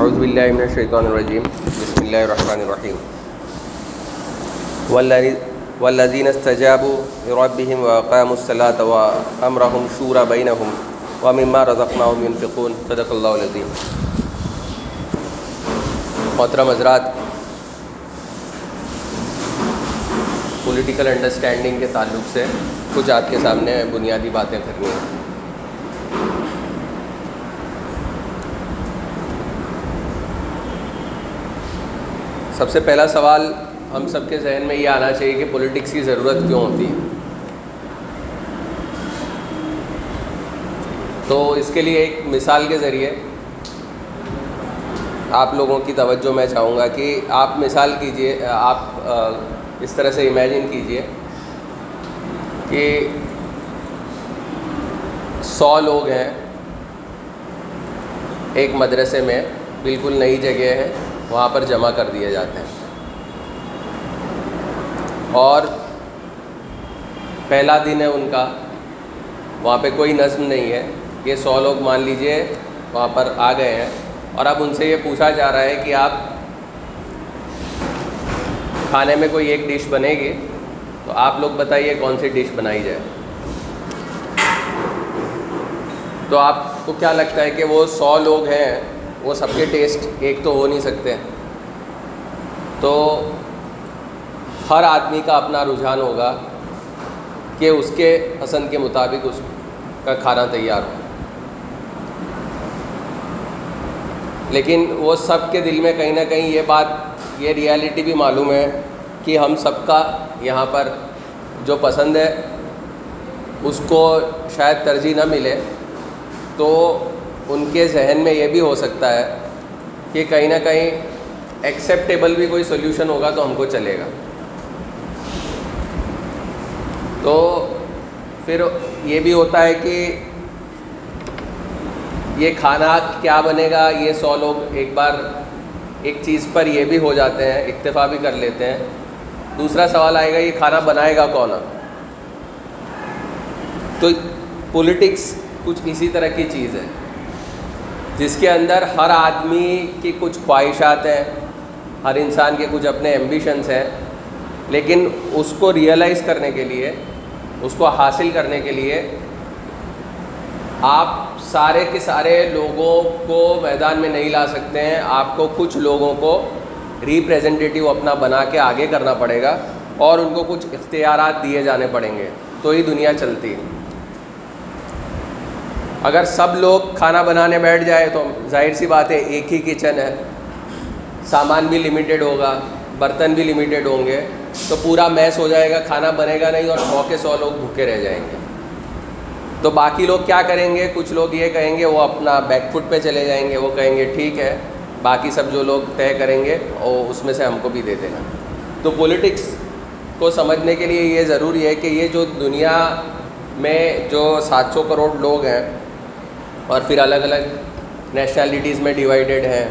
اعوذ باللہ من الشیطان الرجیم، بسم اللہ الرحمن الرحیم. والذین استجابوا لربهم واقاموا الصلاة وامرهم شورى بینہم ومما رزقناهم ينفقون. صدق اللہ العظیم. محترم حضرات پولیٹیکل انڈرسٹینڈنگ کے تعلق سے کچھ آپ کے سامنے بنیادی باتیں کرنی ہیں۔ سب سے پہلا سوال ہم سب کے ذہن میں یہ آنا چاہیے کہ پولیٹکس کی ضرورت کیوں ہوتی ہے؟ تو اس کے لیے ایک مثال کے ذریعے آپ لوگوں کی توجہ میں چاہوں گا کہ آپ مثال کیجیے آپ اس طرح سے امیجن کیجیے کہ سو لوگ ہیں، ایک مدرسے میں، بالکل نئی جگہ ہے وہاں پر جمع کر دیے جاتے ہیں۔ اور پہلا دن ہے ان کا، وہاں پہ کوئی نظم نہیں ہے۔ یہ سو لوگ مان لیجیے وہاں پر آ گئے ہیں۔ اور اب ان سے یہ پوچھا جا رہا ہے کہ آپ کھانے میں کوئی ایک ڈش بنے گی؟ تو آپ لوگ بتائیے کون سی ڈش بنائی جائے۔ تو آپ کو کیا لگتا ہے کہ وہ سو لوگ ہیں وہ سب کے ٹیسٹ ایک تو ہو نہیں سکتے۔ تو ہر آدمی کا اپنا رجحان ہوگا کہ اس کے پسند کے مطابق اس کا کھانا تیار ہو۔ لیکن وہ سب کے دل میں کہیں نہ کہیں یہ بات، یہ ریالٹی بھی معلوم ہے کہ ہم سب کا یہاں پر جو پسند ہے، اس کو شاید ترجیح نہ ملے۔ تو ان کے ذہن میں یہ بھی ہو سکتا ہے کہ کہیں نہ کہیں ایکسیپٹیبل بھی کوئی سولیوشن ہوگا تو ہم کو چلے گا۔ تو پھر یہ بھی ہوتا ہے کہ یہ کھانا کیا بنے گا، یہ سو لوگ ایک بار ایک چیز پر یہ بھی ہو جاتے ہیں، اکتفا بھی کر لیتے ہیں۔ دوسرا سوال آئے گا، یہ کھانا بنائے گا کون؟ تو پولیٹکس کچھ اسی طرح کی چیز ہے۔ جس کے اندر ہر آدمی کی کچھ خواہشات ہیں، ہر انسان کے کچھ اپنے ایمبیشنس ہیں، لیکن اس کو ریئلائز کرنے کے لیے، اس کو حاصل کرنے کے لیے آپ سارے کے سارے لوگوں کو میدان میں نہیں لا سکتے ہیں، آپ کو کچھ لوگوں کو ریپریزنٹیٹیو اپنا بنا کے آگے کرنا پڑے گا اور ان کو کچھ اختیارات دیے جانے پڑیں گے۔ تو ہی دنیا چلتی ہے۔ اگر سب لوگ کھانا بنانے بیٹھ جائے تو ظاہر سی بات ہے، ایک ہی کچن ہے۔ سامان بھی لمیٹیڈ ہوگا، برتن بھی لمیٹیڈ ہوں گے۔ تو پورا میس ہو جائے گا، کھانا بنے گا نہیں اور سو کے سو لوگ بھوکے رہ جائیں گے۔ تو باقی لوگ کیا کریں گے؟ کچھ لوگ یہ کہیں گے، وہ اپنا بیک فٹ پہ چلے جائیں گے، وہ کہیں گے ٹھیک ہے، باقی سب جو لوگ طے کریں گے اور اس میں سے ہم کو بھی دے دینا تو پولیٹکس کو سمجھنے کے لیے یہ ضروری ہے کہ یہ جو دنیا میں جو سات سو کروڑ لوگ ہیں اور پھر الگ الگ نیشنلٹیز میں ڈیوائیڈیڈ ہیں،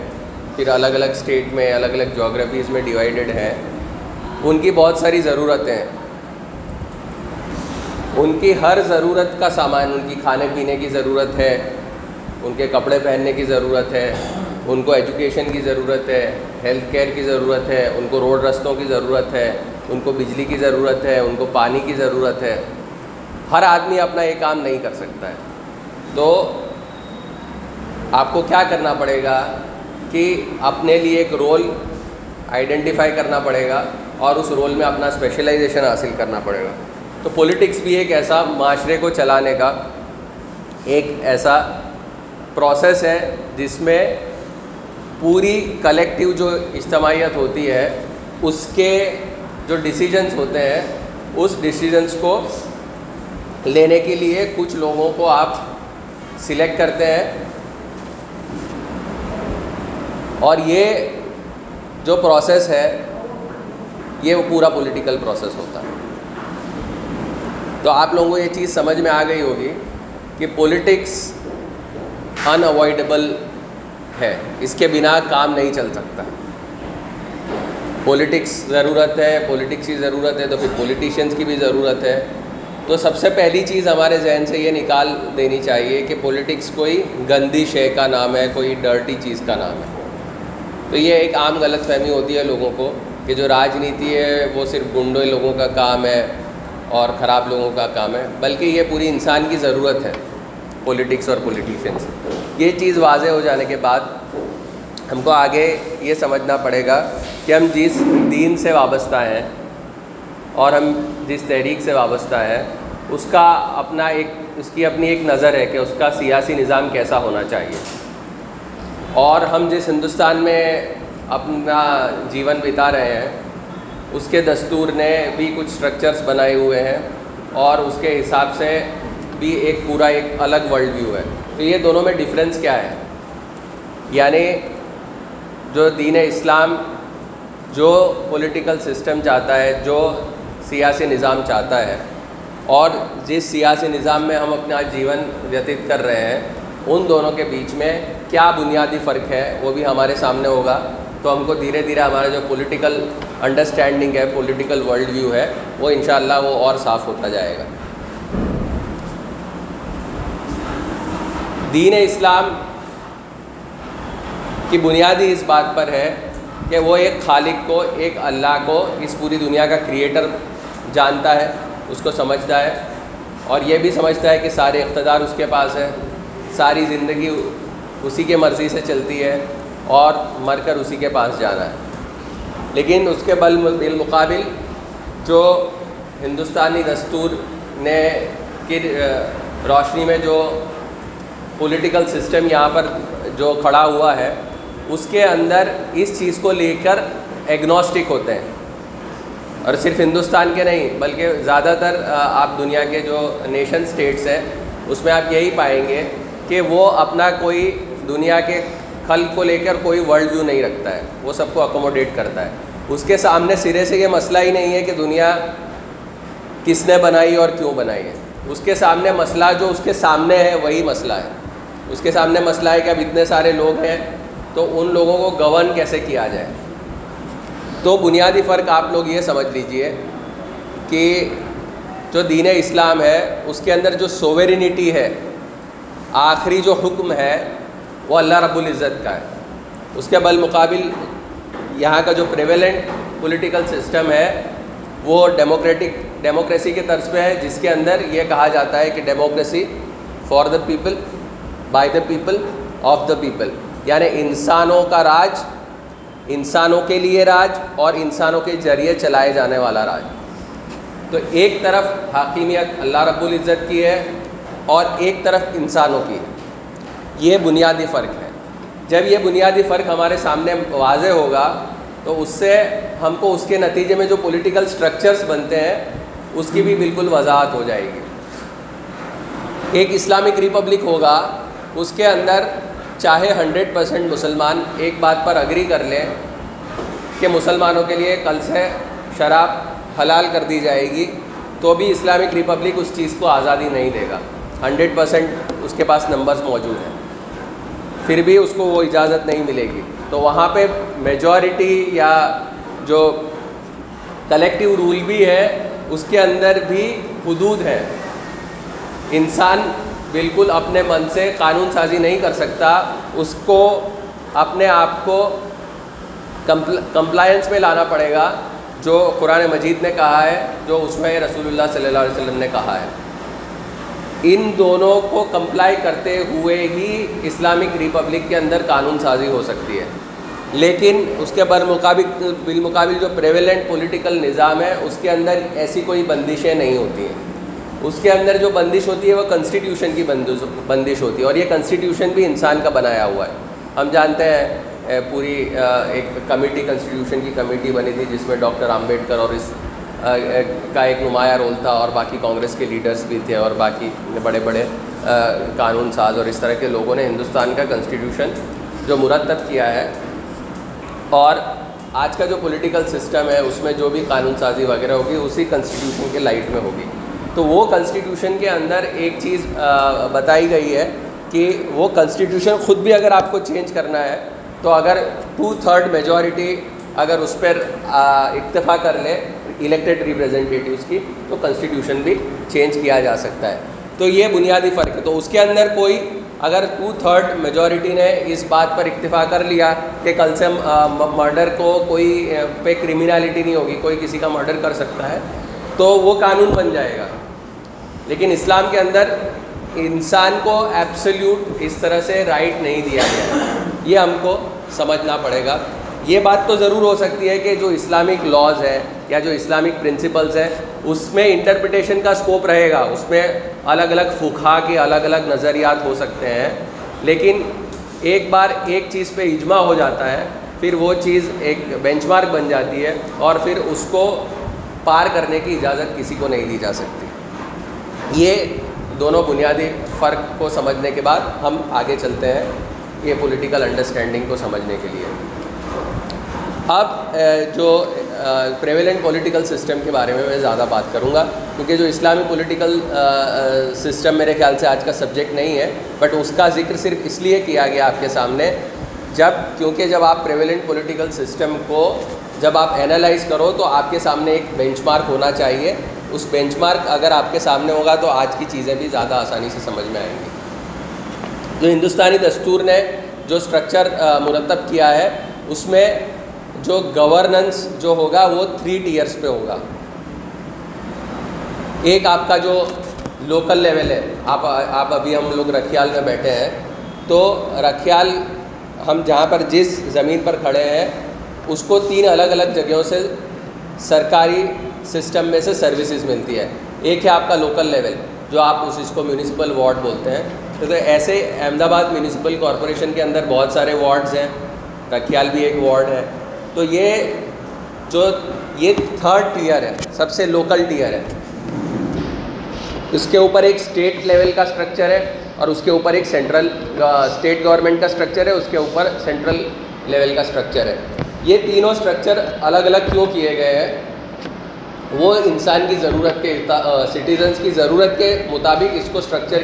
پھر الگ الگ اسٹیٹ میں، الگ الگ جغرافیز میں ڈیوائیڈیڈ ہیں۔ ان کی بہت ساری ضرورتیں ہیں۔ ان کی ہر ضرورت کا سامان، ان کی کھانے پینے کی ضرورت ہے، ان کے کپڑے پہننے کی ضرورت ہے، ان کو ایجوکیشن کی ضرورت ہے ہیلتھ کیئر کی ضرورت ہے، ان کو روڈ رستوں کی ضرورت ہے، ان کو بجلی کی ضرورت ہے، ان کو پانی کی ضرورت ہے۔ ہر آدمی اپنا یہ کام نہیں کر سکتا ہے۔ تو آپ کو کیا کرنا پڑے گا کہ اپنے لیے ایک رول آئیڈینٹیفائی کرنا پڑے گا اور اس رول میں اپنا اسپیشلائزیشن حاصل کرنا پڑے گا۔ تو پولیٹکس بھی ایک ایسا معاشرے کو چلانے کا ایک ایسا پروسیس ہے جس میں پوری کلیکٹیو جو اجتماعیت ہوتی ہے، اس کے جو ڈیسیجنس ہوتے ہیں، اس ڈیسیجنس کو لینے کے لیے کچھ لوگوں کو آپ سلیکٹ کرتے ہیں۔ اور یہ جو پروسیس ہے، یہ وہ پورا پولیٹیکل پروسیس ہوتا ہے۔ تو آپ لوگوں کو یہ چیز سمجھ میں آ گئی ہوگی کہ پولیٹکس ان اوائڈیبل ہے۔ اس کے بنا کام نہیں چل سکتا۔ پولیٹکس ضرورت ہے پولیٹکس کی ضرورت ہے تو پھر پولیٹیشینس کی بھی ضرورت ہے۔ تو سب سے پہلی چیز ہمارے ذہن سے یہ نکال دینی چاہیے کہ پولیٹکس کوئی گندی شے کا نام ہے، کوئی ڈرٹی چیز کا نام ہے۔ تو یہ ایک عام غلط فہمی ہوتی ہے لوگوں کو کہ جو راجنیتی ہے، وہ صرف گنڈے لوگوں کا کام ہے اور خراب لوگوں کا کام ہے، بلکہ یہ پوری انسان کی ضرورت ہے پولیٹکس اور پولیٹیشینس یہ چیز واضح ہو جانے کے بعد ہم کو آگے یہ سمجھنا پڑے گا کہ ہم جس دین سے وابستہ ہیں اور ہم جس تحریک سے وابستہ ہیں، اس کا اپنا ایک، اس کی اپنی ایک نظر ہے کہ اس کا سیاسی نظام کیسا ہونا چاہیے۔ اور ہم جس ہندوستان میں اپنا جیون بتا رہے ہیں، اس کے دستور نے بھی کچھ اسٹرکچرس بنائے ہوئے ہیں اور اس کے حساب سے بھی ایک پورا ایک الگ ورلڈ ویو ہے۔ تو یہ دونوں میں ڈفرینس کیا ہے؟ یعنی جو دین اسلام، جو پولیٹیکل سسٹم چاہتا ہے، جو سیاسی نظام چاہتا ہے، اور جس سیاسی نظام میں ہم اپنا جیون ویتیت کر رہے ہیں، ان دونوں کے بیچ میں کیا بنیادی فرق ہے وہ بھی ہمارے سامنے ہوگا۔ تو ہم کو دھیرے دھیرے ہمارا جو پولیٹیکل انڈرسٹینڈنگ ہے پولیٹیکل ورلڈ ویو ہے، وہ انشاءاللہ وہ اور صاف ہوتا جائے گا۔ دین اسلام کی بنیادی اس بات پر ہے کہ وہ ایک خالق کو، ایک اللہ کو اس پوری دنیا کا کریٹر جانتا ہے، اس کو سمجھتا ہے۔ اور یہ بھی سمجھتا ہے کہ سارے اقتدار اس کے پاس ہے ساری زندگی اسی کے مرضی سے چلتی ہے اور مر کر اسی کے پاس جانا ہے۔ لیکن اس کے بل بالمقابل جو ہندوستانی دستور نے کی روشنی میں جو پولیٹیکل سسٹم یہاں پر جو کھڑا ہوا ہے، اس کے اندر اس چیز کو لے کر ایگنوسٹک ہوتے ہیں۔ اور صرف ہندوستان کے نہیں، بلکہ زیادہ تر آپ دنیا کے جو نیشن سٹیٹس ہیں، اس میں آپ یہی پائیں گے کہ وہ اپنا کوئی دنیا کے خل کو لے کر کوئی ورلڈ ویو نہیں رکھتا ہے، وہ سب کو اکوموڈیٹ کرتا ہے۔ اس کے سامنے سرے سے یہ مسئلہ ہی نہیں ہے کہ دنیا کس نے بنائی اور کیوں بنائی ہے۔ اس کے سامنے مسئلہ جو اس کے سامنے ہے، وہی مسئلہ ہے۔ اس کے سامنے مسئلہ ہے کہ اب اتنے سارے لوگ ہیں، تو ان لوگوں کو گورن کیسے کیا جائے؟ تو بنیادی فرق آپ لوگ یہ سمجھ لیجیے کہ جو دین اسلام ہے، اس کے اندر جو سوورینٹی ہے، آخری جو حکم ہے وہ اللہ رب العزت کا ہے۔ اس کے بالمقابل یہاں کا جو پریویلنٹ پولیٹیکل سسٹم ہے، وہ ڈیموکریٹک ڈیموکریسی کے طرز پہ ہے، جس کے اندر یہ کہا جاتا ہے کہ democracy for the people by the people of the people یعنی انسانوں کا راج، انسانوں کے لیے راج اور انسانوں کے ذریعے چلائے جانے والا راج۔ تو ایک طرف حاکمیت اللہ رب العزت کی ہے اور ایک طرف انسانوں کی ہے۔ یہ بنیادی فرق ہے۔ جب یہ بنیادی فرق ہمارے سامنے واضح ہوگا، تو اس سے ہم کو اس کے نتیجے میں جو پولیٹیکل سٹرکچرز بنتے ہیں، اس کی بھی بالکل وضاحت ہو جائے گی۔ ایک اسلامک ریپبلک ہوگا، اس کے اندر چاہے ہنڈریڈ پرسینٹ مسلمان ایک بات پر اگری کر لیں کہ مسلمانوں کے لیے کل سے شراب حلال کر دی جائے گی، تو بھی اسلامک ریپبلک اس چیز کو آزادی نہیں دے گا۔ ہنڈریڈ پرسینٹ اس کے پاس نمبرز موجود ہیں۔ پھر بھی اس کو وہ اجازت نہیں ملے گی۔ تو وہاں پہ میجورٹی یا جو کلیکٹیو رول بھی ہے، اس کے اندر بھی حدود ہے انسان بالکل اپنے من سے قانون سازی نہیں کر سکتا، اس کو اپنے آپ کو کمپلائنس میں لانا پڑے گا، جو قرآن مجید نے کہا ہے، جو اس میں رسول اللہ صلی اللہ علیہ وسلم نے کہا ہے۔ ان دونوں کو کمپلائی کرتے ہوئے ہی اسلامک ریپبلک کے اندر قانون سازی ہو سکتی ہے۔ لیکن اس کے بالمقابل بالمقابل جو پریویلنٹ پولیٹیکل نظام ہے، اس کے اندر ایسی کوئی بندشیں نہیں ہوتی ہیں۔ اس کے اندر جو بندش ہوتی ہے، وہ کنسٹیٹیوشن کی بندش ہوتی ہے۔ اور یہ کنسٹیٹیوشن بھی انسان کا بنایا ہوا ہے۔ ہم جانتے ہیں پوری ایک کمیٹی کنسٹیٹیوشن کی کمیٹی بنی تھی، جس میں ڈاکٹر امبیڈکر اور اس کا ایک نمایاں رول تھا اور باقی کانگریس کے لیڈرز بھی تھے اور باقی بڑے بڑے قانون ساز اور اس طرح کے لوگوں نے ہندوستان کا کنسٹیٹیوشن جو مرتب کیا ہے اور آج کا جو پولیٹیکل سسٹم ہے، اس میں جو بھی قانون سازی وغیرہ ہوگی، اسی کنسٹیٹیوشن کے لائٹ میں ہوگی۔ تو وہ کنسٹیٹیوشن کے اندر ایک چیز بتائی گئی ہے کہ وہ کنسٹیٹیوشن خود بھی اگر آپ کو چینج کرنا ہے، تو اگر ٹو تھرڈ میجورٹی اگر اس پر اکتفا کر لے الیکٹڈ ریپرزنٹیٹیوز کی تو کنسٹیٹیوشن بھی چینج کیا جا سکتا ہے۔ تو یہ بنیادی فرق ہے۔ تو اس کے اندر کوئی اگر ٹو تھرڈ میجورٹی نے اس بات پر اکتفا کر لیا کہ کل سے مرڈر کو کوئی پہ کرمینالٹی نہیں ہوگی، کوئی کسی کا مرڈر کر سکتا ہے، تو وہ قانون بن جائے گا۔ لیکن اسلام کے اندر انسان کو ایپسلیوٹ اس طرح سے رائٹ نہیں دیا گیا۔ یہ ہم کو سمجھنا پڑے گا۔ یہ بات تو ضرور ہو سکتی ہے کہ جو اسلامک لاز ہے یا جو اسلامک پرنسپلس ہے اس میں انٹرپریٹیشن کا اسکوپ رہے گا۔ اس میں الگ الگ فقہ کے الگ الگ نظریات ہو سکتے ہیں۔ لیکن ایک بار ایک چیز پہ اجماع ہو جاتا ہے، پھر وہ چیز ایک بینچ مارک بن جاتی ہے اور پھر اس کو پار کرنے کی اجازت کسی کو نہیں دی جا سکتی۔ یہ دونوں بنیادی فرق کو سمجھنے کے بعد ہم آگے چلتے ہیں، یہ پولیٹیکل انڈرسٹینڈنگ کو سمجھنے کے لیے۔ اب جو پریویلنٹ پولیٹیکل سسٹم کے بارے میں میں زیادہ بات کروں گا، کیونکہ جو اسلامی پولیٹیکل سسٹم میرے خیال سے آج کا سبجیکٹ نہیں ہے بٹ اس کا ذکر صرف اس لیے کیا گیا آپ کے سامنے، جب، کیونکہ جب آپ پریویلنٹ پولیٹیکل سسٹم کو جب آپ انالائز کرو تو آپ کے سامنے ایک بینچ مارک ہونا چاہیے۔ اس بینچ مارک اگر آپ کے سامنے ہوگا تو آج کی چیزیں بھی زیادہ آسانی سے سمجھ میں آئیں گی۔ جو ہندوستانی دستور نے جو اسٹرکچر مرتب کیا ہے، اس میں جو گورننس جو ہوگا وہ تھری ٹیئرس پہ ہوگا۔ ایک آپ کا جو لوکل لیول ہے، آپ آپ ابھی ہم لوگ رکھیال میں بیٹھے ہیں، تو رکھیال ہم جہاں پر جس زمین پر کھڑے ہیں، اس کو تین الگ الگ جگہوں سے سرکاری سسٹم میں سے سروسز ملتی ہے۔ ایک ہے آپ کا لوکل لیول جو آپ اس اس کو میونسپل وارڈ بولتے ہیں۔ تو ایسے احمد آباد میونسپل کارپوریشن کے اندر بہت سارے وارڈز ہیں۔ رکھیال بھی ایک وارڈ ہے۔ تو یہ جو یہ تھرڈ ٹیئر ہے، سب سے لوکل ٹیئر ہے۔ اس کے اوپر ایک اسٹیٹ لیول کا اسٹرکچر ہے اور اس کے اوپر ایک سینٹرل اسٹیٹ گورنمنٹ کا اسٹرکچر ہے، اس کے اوپر سینٹرل لیول کا اسٹرکچر ہے۔ یہ تینوں اسٹرکچر الگ الگ کیوں کیے گئے ہیں؟ وہ انسان کی ضرورت کے سٹیزنس کی ضرورت کے مطابق اس کو اسٹرکچر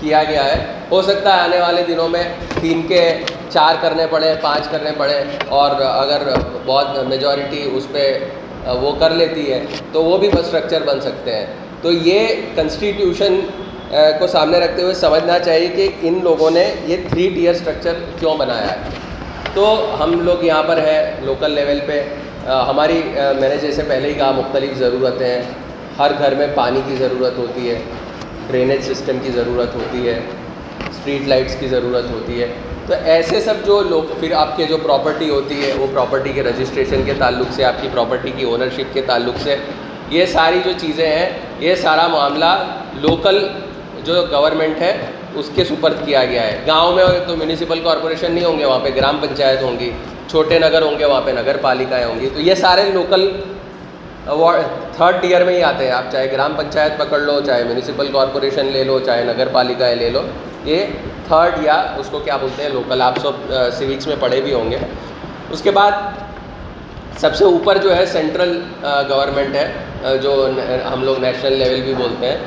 کیا گیا ہے۔ ہو سکتا ہے آنے والے دنوں میں تین کے چار کرنے پڑے، پانچ کرنے پڑے اور اگر بہت میجورٹی اس پہ وہ کر لیتی ہے تو وہ بھی اسٹرکچر بن سکتے ہیں۔ تو یہ کنسٹیٹیوشن کو سامنے رکھتے ہوئے سمجھنا چاہیے کہ ان لوگوں نے یہ تھری ٹیئر اسٹرکچر کیوں بنایا ہے۔ تو ہم لوگ یہاں پر ہیں لوکل لیول پہ۔ ہماری میں نے جیسے پہلے ہی کہا، مختلف ضرورتیں ہیں۔ ہر گھر میں پانی کی ضرورت ہوتی ہے ڈرینیج سسٹم کی ضرورت ہوتی ہے اسٹریٹ لائٹس کی ضرورت ہوتی ہے۔ تو ایسے سب جو لوگ، پھر آپ کے جو پراپرٹی ہوتی ہے، وہ پراپرٹی کے رجسٹریشن کے تعلق سے، آپ کی پراپرٹی کی اونرشپ کے تعلق سے، یہ ساری جو چیزیں ہیں، یہ سارا معاملہ لوکل جو گورنمنٹ ہے، اس کے سپرد کیا گیا ہے۔ گاؤں میں تو میونسپل کارپوریشن نہیں ہوں گے، وہاں پہ گرام پنچایت ہوں گی، چھوٹے نگر ہوں گے، وہاں پہ نگر پالیکائیں ہوں گی۔ تو یہ سارے لوکل تھرڈ ٹیئر میں ہی آتے ہیں۔ آپ چاہے گرام پنچایت پکڑ لو، چاہے میونسپل کارپوریشن لے لو، چاہے نگر پالیکائیں لے لو۔ یہ تھرڈ یا اس کو کیا بولتے ہیں لوکل آپ سب سوکس میں پڑھے بھی ہوں گے۔ اس کے بعد سب سے اوپر جو ہے سینٹرل گورنمنٹ ہے جو ہم لوگ نیشنل لیول بھی بولتے ہیں۔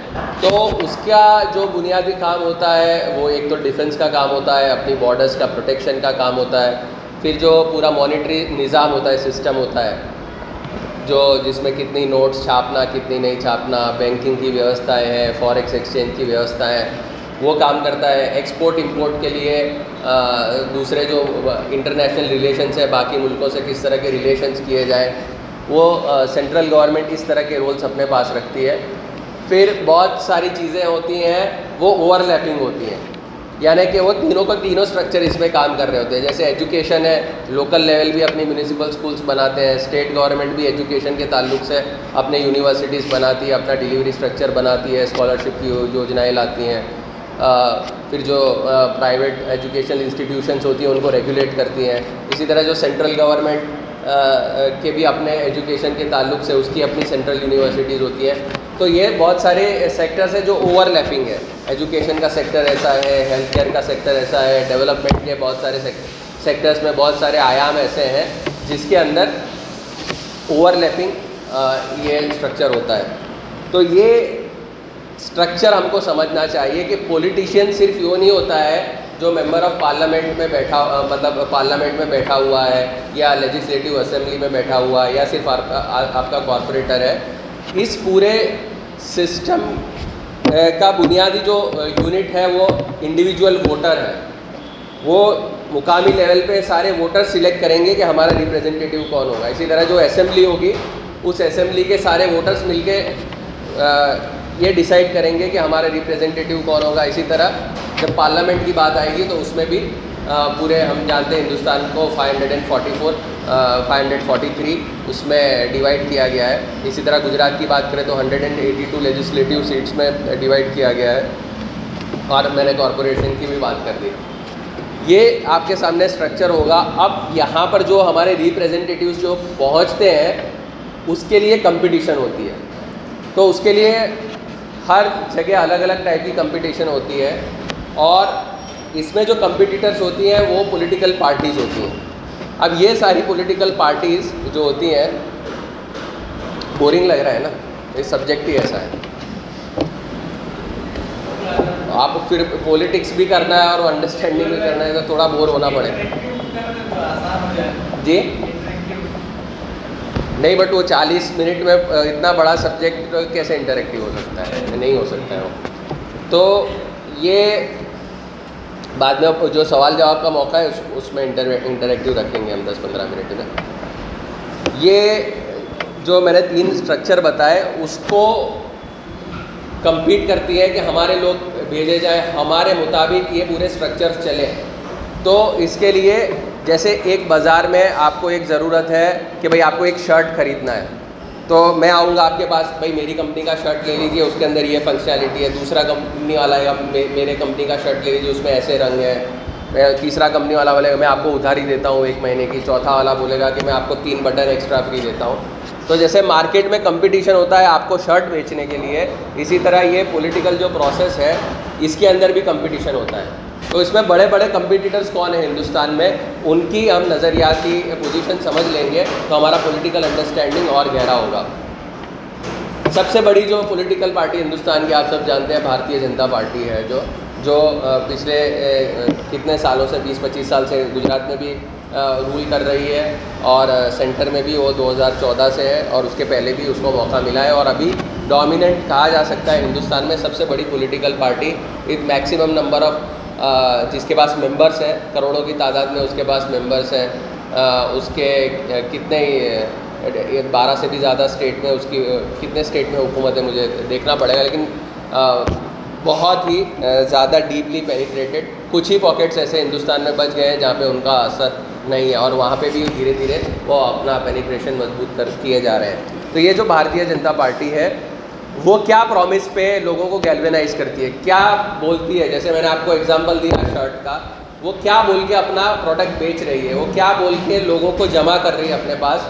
تو اس کا جو بنیادی کام ہوتا ہے، وہ ایک تو ڈیفنس کا کام ہوتا ہے، اپنی بارڈرس کا پروٹیکشن کا کام ہوتا ہے۔ پھر جو پورا مانیٹری نظام ہوتا ہے سسٹم ہوتا ہے، جو جس میں کتنی نوٹس چھاپنا، کتنی نہیں چھاپنا بینکنگ کی ویوستھائیں ہیں فوریکس ایکسچینج کی ویوستھائیں وہ کام کرتا ہے ایکسپورٹ امپورٹ کے لیے دوسرے جو انٹرنیشنل ریلیشنس ہے باقی ملکوں سے کس طرح کے ریلیشنس کیے جائیں، وہ سینٹرل گورنمنٹ اس طرح کے رولس اپنے پاس رکھتی ہے۔ پھر بہت ساری چیزیں ہوتی ہیں، وہ اوور لیپنگ ہوتی ہیں۔ یعنی کہ وہ تینوں کا تینوں اسٹرکچر اس میں کام کر رہے ہوتے ہیں۔ جیسے ایجوکیشن ہے لوکل لیول بھی اپنی میونسپل اسکولس بناتے ہیں اسٹیٹ گورنمنٹ بھی ایجوکیشن کے تعلق سے اپنے یونیورسٹیز بناتی ہے، اپنا ڈلیوری اسٹرکچر بناتی ہے اسکالرشپ کی یوجنائیں لاتی ہیں۔ پھر جو پرائیویٹ ایجوکیشن انسٹیٹیوشنس ہوتی ہیں، ان کو ریگولیٹ کرتی ہیں۔ اسی طرح جو سینٹرل گورنمنٹ کے بھی اپنے ایجوکیشن کے تعلق سے اس کی اپنی سینٹرل یونیورسٹیز ہوتی ہیں۔ تو یہ بہت سارے سیکٹرس ہیں جو اوور لیپنگ ہے ایجوکیشن کا سیکٹر ایسا ہے ہیلتھ کیئر کا سیکٹر ایسا ہے ڈیولپمنٹ کے بہت سارے سیکٹرس میں بہت سارے آیام ایسے ہیں جس کے اندر اوور لیپنگ یہ اسٹرکچر ہوتا ہے۔ تو یہ اسٹرکچر ہم کو سمجھنا چاہیے کہ پولیٹیشین صرف یوں نہیں ہوتا ہے جو ممبر آف پارلیمنٹ میں بیٹھا مطلب پارلیمنٹ میں بیٹھا ہوا ہے یا لیجسلیٹو اسمبلی میں بیٹھا ہوا ہے یا صرف آپ کا کارپوریٹر ہے۔ اس پورے سسٹم کا بنیادی جو یونٹ ہے وہ انڈیویجول ووٹر ہے۔ وہ مقامی لیول پہ سارے ووٹر سلیکٹ کریں گے کہ ہمارا ریپرزنٹیٹیو کون ہوگا۔ اسی طرح جو اسمبلی ہوگی، اس اسمبلی کے سارے ووٹرس مل کے یہ ڈیسائیڈ کریں گے کہ ہمارا ریپرزنٹیٹیو کون ہوگا. اسی طرح جب پارلیمنٹ کی بات آئے گی تو اس میں بھی پورے ہم جانتے ہیں ہندوستان کو five hundred and forty four five hundred forty three اس میں ڈیوائڈ کیا گیا ہے. اسی طرح گجرات کی بات کریں تو hundred and eighty two legislative seats میں ڈیوائڈ کیا گیا ہے. اور میں نے کارپوریشن کی بھی بات کر دی. یہ آپ کے سامنے اسٹرکچر ہوگا. اب یہاں پر جو ہمارے ریپریزنٹیٹیوز جو پہنچتے ہیں، اس کے لیے کمپٹیشن ہوتی ہے. تو اس کے لیے ہر جگہ الگ الگ ٹائپ کی کمپٹیشن ہوتی ہے اور اس میں جو کمپٹیٹرس ہوتی ہیں وہ پولیٹیکل پارٹیز ہوتی ہیں۔ اب یہ ساری پولیٹیکل پارٹیز جو ہوتی ہیں بورنگ لگ رہا ہے نا؟ یہ سبجیکٹ ہی ایسا ہے۔ آپ پھر پولیٹکس بھی کرنا ہے اور انڈرسٹینڈنگ بھی کرنا ہے تو تھوڑا بور ہونا پڑے۔ جی؟ نہیں بٹ وہ چالیس منٹ میں اتنا بڑا سبجیکٹ کیسے انٹریکٹیو ہو سکتا ہے؟ نہیں ہو سکتا ہے وہ۔ تو یہ بعد میں جو سوال جواب کا موقع ہے، اس میں انٹریکٹیو رکھیں گے ہم دس پندرہ منٹ میں۔ یہ جو میں نے تین اسٹرکچر بتائے، اس کو کمپیٹ کرتی ہے کہ ہمارے لوگ بھیجے جائیں، ہمارے مطابق یہ پورے اسٹرکچر چلیں تو اس کے لیے جیسے ایک بازار میں آپ کو ایک ضرورت ہے کہ بھائی آپ کو ایک شرٹ خریدنا ہے، تو میں آؤں گا آپ کے پاس، بھائی میری کمپنی کا شرٹ لے لیجیے اس کے اندر یہ فنکشنالٹی ہے، دوسرا کمپنی والا ہے میرے کمپنی کا شرٹ لے لیجیے اس میں ایسے رنگ ہے تیسرا کمپنی والا بولے گا، میں آپ کو ادھاری دیتا ہوں ایک مہینے کی۔ چوتھا والا بولے گا کہ میں آپ کو تین بٹن ایکسٹرا فری دیتا ہوں۔ تو جیسے مارکیٹ میں کمپٹیشن ہوتا ہے آپ کو شرٹ بیچنے کے لیے، اسی طرح یہ پولیٹیکل جو پروسیس ہے، اس کے اندر بھی کمپٹیشن ہوتا ہے۔ تو اس میں بڑے بڑے کمپٹیٹرس کون ہیں ہندوستان میں؟ ان کی ہم نظریاتی پوزیشن سمجھ لیں گے تو ہمارا پولیٹیکل انڈرسٹینڈنگ اور گہرا ہوگا۔ سب سے بڑی جو پولیٹیکل پارٹی ہندوستان کی آپ سب جانتے ہیں، بھارتیہ جنتا پارٹی ہے جو جو پچھلے کتنے سالوں سے، بیس، پچیس سال سے گجرات میں بھی رول کر رہی ہے اور سینٹر میں بھی وہ دو ہزار چودہ سے ہے اور اس کے پہلے بھی اس کو موقع ملا ہے اور ابھی ڈومیننٹ کہا جا سکتا ہے ہندوستان میں سب سے بڑی political party with maximum number of جس کے پاس ممبرس ہیں، کروڑوں کی تعداد میں اس کے پاس ممبرس ہیں۔ اس کے کتنے بارہ سے بھی زیادہ اسٹیٹ میں اس کی، کتنے اسٹیٹ میں حکومت ہے، مجھے دیکھنا پڑے گا۔ لیکن بہت ہی زیادہ ڈیپلی پینیٹریٹڈ کچھ ہی پاکٹس ایسے ہندوستان میں بچ گئے ہیں جہاں پہ ان کا اثر نہیں ہے۔ اور وہاں پہ بھی دھیرے دھیرے وہ اپنا پینیٹریشن مضبوط کر، کیے جا رہے ہیں۔ تو یہ جو بھارتیہ جنتا پارٹی ہے وہ کیا پرومس پہ لوگوں کو گیلوینائز کرتی ہے؟ کیا بولتی ہے؟ جیسے میں نے آپ کو اگزامپل دیا شرٹ کا، وہ کیا بول کے اپنا پروڈکٹ بیچ رہی ہے؟ وہ کیا بول کے لوگوں کو جمع کر رہی ہے اپنے پاس؟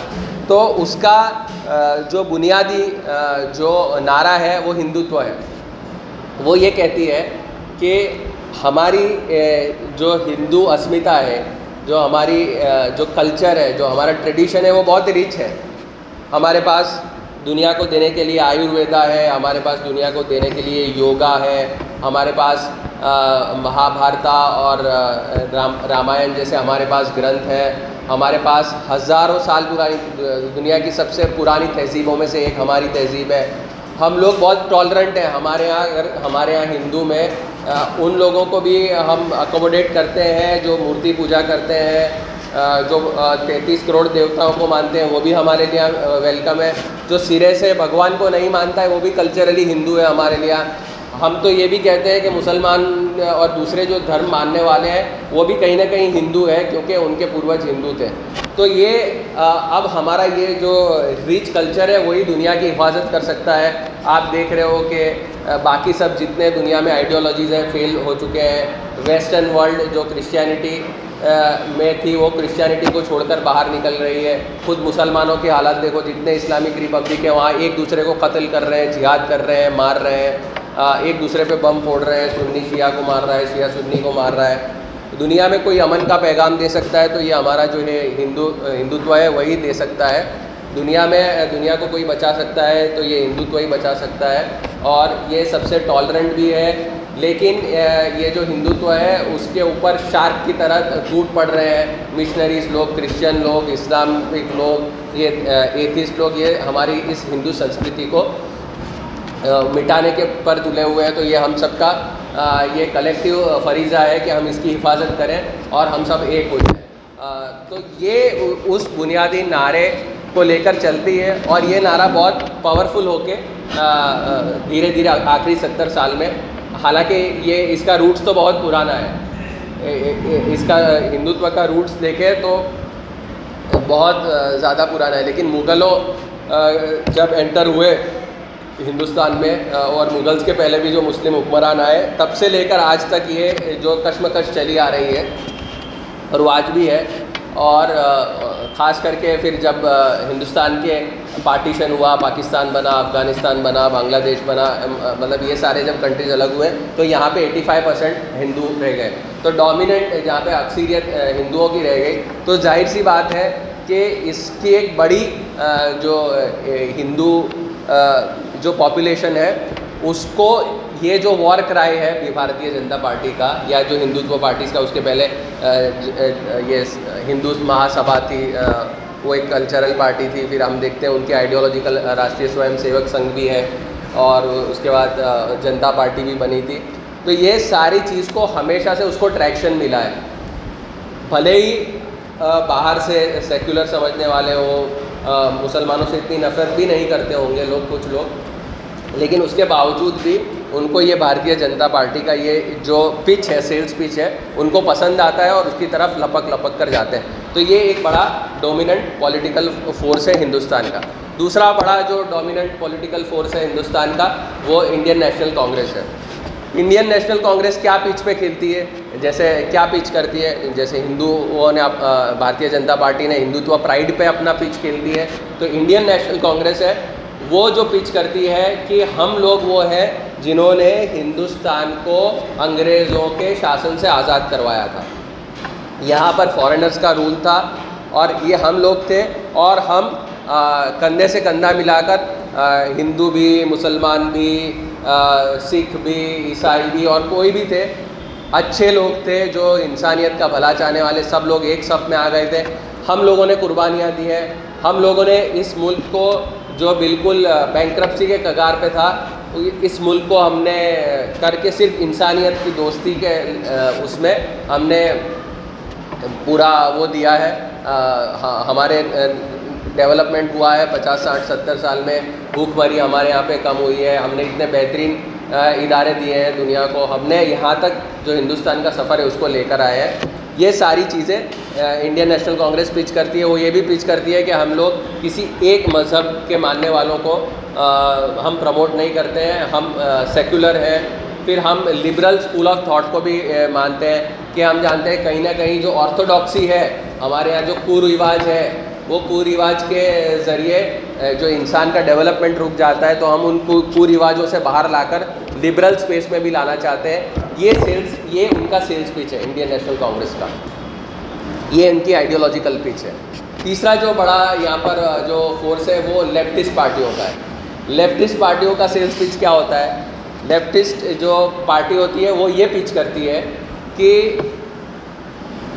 تو اس کا جو بنیادی جو نعرہ ہے، وہ ہندوتو ہے۔ وہ یہ کہتی ہے کہ ہماری جو ہندو اسمتا ہے، جو ہماری جو کلچر ہے، جو ہمارا ٹریڈیشن ہے، وہ بہت رچ ہے۔ ہمارے پاس دنیا کو دینے کے لیے آیورویدا ہے، ہمارے پاس دنیا کو دینے کے لیے یوگا ہے، ہمارے پاس مہا بھارتا اور رام، رامائن جیسے ہمارے پاس گرنتھ ہے۔ ہمارے پاس ہزاروں سال پرانی، دنیا کی سب سے پرانی تہذیبوں میں سے ایک ہماری تہذیب ہے۔ ہم لوگ بہت ٹالرنٹ ہیں۔ ہمارے یہاں اگر، ہمارے یہاں ہندو میں ان لوگوں کو بھی ہم اکوموڈیٹ کرتے ہیں جو مورتی پوجا کرتے ہیں۔ جو تینتیس کروڑ دیوتاؤں کو مانتے ہیں، وہ بھی ہمارے لیے ویلکم ہے۔ جو سرے سے بھگوان کو نہیں مانتا ہے، وہ بھی کلچرلی ہندو ہے ہمارے لیے۔ ہم تو یہ بھی کہتے ہیں کہ مسلمان اور دوسرے جو دھرم ماننے والے ہیں، وہ بھی کہیں نہ کہیں ہندو ہیں، کیونکہ ان کے پوروج ہندو تھے۔ تو یہ اب ہمارا یہ جو ریچ کلچر ہے، وہی دنیا کی حفاظت کر سکتا ہے۔ آپ دیکھ رہے ہو کہ باقی سب جتنے دنیا میں آئیڈیالوجیز ہیں فیل ہو چکے ہیں۔ ویسٹرن ورلڈ جو کرسچینٹی میں تھی، وہ کرسچینٹی کو چھوڑ کر باہر نکل رہی ہے۔ خود مسلمانوں کے حالات دیکھو، جتنے اسلامک ریپبلک ہیں، وہاں ایک دوسرے کو قتل کر رہے ہیں، جہاد کر رہے ہیں، مار رہے ہیں۔ ایک دوسرے پہ بم پھوڑ رہے ہیں، سنی شیعہ کو مار رہا ہے، شیعہ سنی کو مار رہا ہے۔ دنیا میں کوئی امن کا پیغام دے سکتا ہے تو یہ ہمارا جو ہے ہندو، ہندوتو ہے، وہی دے سکتا ہے۔ دنیا میں، دنیا کو کوئی بچا سکتا ہے تو یہ ہندوتو ہی بچا سکتا ہے۔ اور یہ سب سے ٹالرنٹ بھی ہے۔ لیکن یہ جو ہندوتو ہے اس کے اوپر شارک کی طرح ٹوٹ پڑ رہے ہیں۔ مشنریز لوگ کرسچن لوگ اسلامک لوگ، یہ ایتھسٹ لوگ، یہ ہماری اس ہندو سنسکرتی کو مٹانے کے پر تلے ہوئے ہیں۔ تو یہ ہم سب کا یہ کلیکٹیو فریضہ ہے کہ ہم اس کی حفاظت کریں اور ہم سب ایک ہو جائیں۔ تو یہ اس بنیادی نعرے کو لے کر چلتی ہے اور یہ نعرہ بہت پاورفل ہو کے دھیرے دھیرے آخری ستر سال میں حالانکہ یہ اس کا روٹس تو بہت پرانا ہے۔ اس کا ہندوتو کا روٹس دیکھیں تو بہت زیادہ پرانا ہے۔ لیکن مغلوں جب انٹر ہوئے ہندوستان میں اور مغلس کے پہلے بھی جو مسلم حکمران آئے، تب سے لے کر آج تک یہ جو کشمکش چلی آ رہی ہے اور وہ آج بھی ہے اور خاص کر کے پھر جب ہندوستان کے پارٹیشن ہوا، پاکستان بنا، افغانستان بنا، بنگلہ دیش بنا مطلب یہ سارے جب کنٹریز الگ ہوئے، تو یہاں پہ ایٹی فائیو پرسینٹ ہندو رہ گئے۔ تو ڈومیننٹ جہاں پہ اکثریت ہندوؤں کی رہ گئی۔ تو ظاہر سی بات ہے کہ اس کی ایک بڑی جو ہندو جو پاپولیشن ہے، اس کو یہ جو وار کرائے ہے بھارتیہ جنتا پارٹی کا یا جو ہندوتو پارٹیز کا، اس کے پہلے یہ ہندو مہا سبھا تھی وہ ایک کلچرل پارٹی تھی، پھر ہم دیکھتے ہیں ان کی آئیڈیالوجیکل راشٹریہ سوئم سیوک سنگھ بھی ہے اور اس کے بعد جنتا پارٹی بھی بنی تھی۔ تو یہ ساری چیز کو ہمیشہ سے اس کو ٹریکشن ملا ہے۔ بھلے ہی باہر سے سیکولر سمجھنے والے ہو مسلمانوں سے اتنی نفرت بھی نہیں کرتے ہوں گے لوگ، کچھ لوگ۔ لیکن اس کے باوجود بھی ان کو یہ بھارتیہ جنتا پارٹی کا یہ جو پچ ہے سیلس پچ ہے، ان کو پسند آتا ہے اور اس کی طرف لپک لپک کر جاتے ہیں۔ تو یہ ایک بڑا ڈومیننٹ پولیٹیکل فورس ہے ہندوستان کا۔ دوسرا بڑا جو ڈومیننٹ پولیٹیکل فورس ہے ہندوستان کا، وہ انڈین نیشنل کانگریس ہے۔ انڈین نیشنل کانگریس کیا پچ پہ کھیلتی ہے؟ جیسے کیا پچ کرتی ہے؟ جیسے ہندوؤں نے بھارتیہ جنتا پارٹی نے ہندوتوا پرائڈ پہ اپنا پچ کھیلتی ہے۔ تو انڈین نیشنل کانگریس ہے۔ وہ جو پچ کرتی ہے کہ ہم لوگ وہ ہیں جنہوں نے ہندوستان کو انگریزوں کے شاسن سے آزاد کروایا تھا۔ یہاں پر فورنرس کا رول تھا اور یہ ہم لوگ تھے اور ہم کندھے سے کندھا ملا کر ہندو بھی، مسلمان بھی سکھ بھی، عیسائی بھی اور کوئی بھی تھے۔ اچھے لوگ تھے جو انسانیت کا بھلا چاہنے والے سب لوگ ایک صف میں آ گئے تھے۔ ہم لوگوں نے قربانیاں دی ہیں۔ ہم لوگوں نے اس ملک کو جو بالکل بینکرپسی کے کگار پہ تھا اس ملک کو ہم نے کر کے صرف انسانیت کی دوستی کے اس میں ہم نے پورا وہ دیا ہے۔ ہاں ہمارے ڈیولپمنٹ ہوا ہے، پچاس، ساٹھ، ستر سال میں بھوک مری ہمارے یہاں پہ کم ہوئی ہے۔ ہم نے اتنے بہترین ادارے دیے ہیں دنیا کو۔ ہم نے یہاں تک جو ہندوستان کا سفر ہے، اس کو لے کر آئے ہیں۔ یہ ساری چیزیں انڈین نیشنل کانگریس پچ کرتی ہے، وہ یہ بھی پچ کرتی ہے کہ ہم لوگ کسی ایک مذہب کے ماننے والوں کو ہم پروموٹ نہیں کرتے ہیں، ہم سیکولر ہیں۔ پھر ہم لبرل اسکول آف تھاٹ کو بھی مانتے ہیں کہ ہم جانتے ہیں کہیں نہ کہیں جو آرتھوڈاکسی ہے، ہمارے یہاں جو کو رواج ہے، وہ کو رواج کے ذریعے جو انسان کا ڈیولپمنٹ رک جاتا ہے، تو ہم ان کو رواجوں سے باہر لا کر لبرل اسپیس میں بھی لانا چاہتے ہیں. یہ سیلس یہ ان کا سیلس پچ ہے انڈین نیشنل کانگریس کا. یہ ان کی آئیڈیولوجیکل پچ ہے. تیسرا جو بڑا یہاں پر جو فورس ہے وہ لیفٹسٹ پارٹیوں کا ہے. لیفٹسٹ پارٹیوں کا سیلس پچ کیا ہوتا ہے؟ لیفٹسٹ جو پارٹی ہوتی ہے وہ یہ پچ کرتی ہے کہ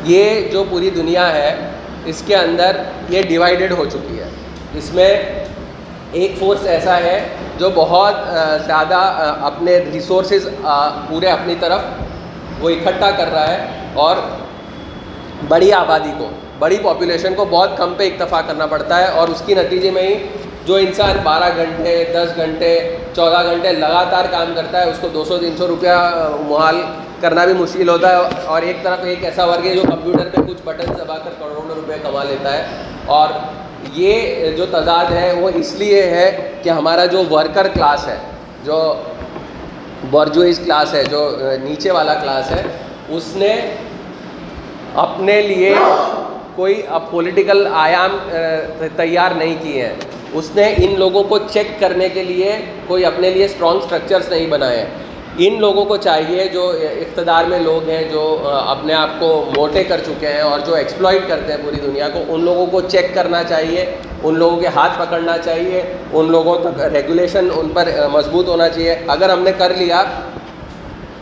یہ جو پوری دنیا ہے، اس کے اندر یہ ڈیوائیڈڈ ہو چکی ہے. اس میں ایک فورس ایسا ہے جو بہت زیادہ اپنے ریسورسز پورے اپنی طرف وہ اکٹھا کر رہا ہے اور بڑی آبادی کو، بڑی پاپولیشن کو بہت کم پہ اکتفا کرنا پڑتا ہے اور اس کی نتیجے میں ہی جو انسان بارہ گھنٹے، دس گھنٹے، چودہ گھنٹے لگاتار کام کرتا ہے، اس کو دو سو، تین سو روپیہ محال کرنا بھی مشکل ہوتا ہے اور ایک طرف ایک ایسا ورگ ہے جو کمپیوٹر پہ کچھ بٹن دبا کر کروڑوں روپے کما لیتا ہے اور یہ جو تضاد ہے وہ اس لیے ہے کہ ہمارا جو ورکر کلاس ہے، جو برجوئز کلاس ہے، جو نیچے والا کلاس ہے، اس نے اپنے لیے کوئی اب پولیٹیکل آیام تیار نہیں کیے ہیں۔ اس نے ان لوگوں کو چیک کرنے کے لیے کوئی اپنے لیے اسٹرانگ اسٹرکچرس نہیں بنائے۔ ہیں ان لوگوں کو چاہیے جو اقتدار میں لوگ ہیں، جو اپنے آپ کو موٹے کر چکے ہیں اور جو ایکسپلائٹ کرتے ہیں پوری دنیا کو، ان لوگوں کو چیک کرنا چاہیے، ان لوگوں کے ہاتھ پکڑنا چاہیے، ان لوگوں تک ریگولیشن ان پر مضبوط ہونا چاہیے۔ اگر ہم نے کر لیا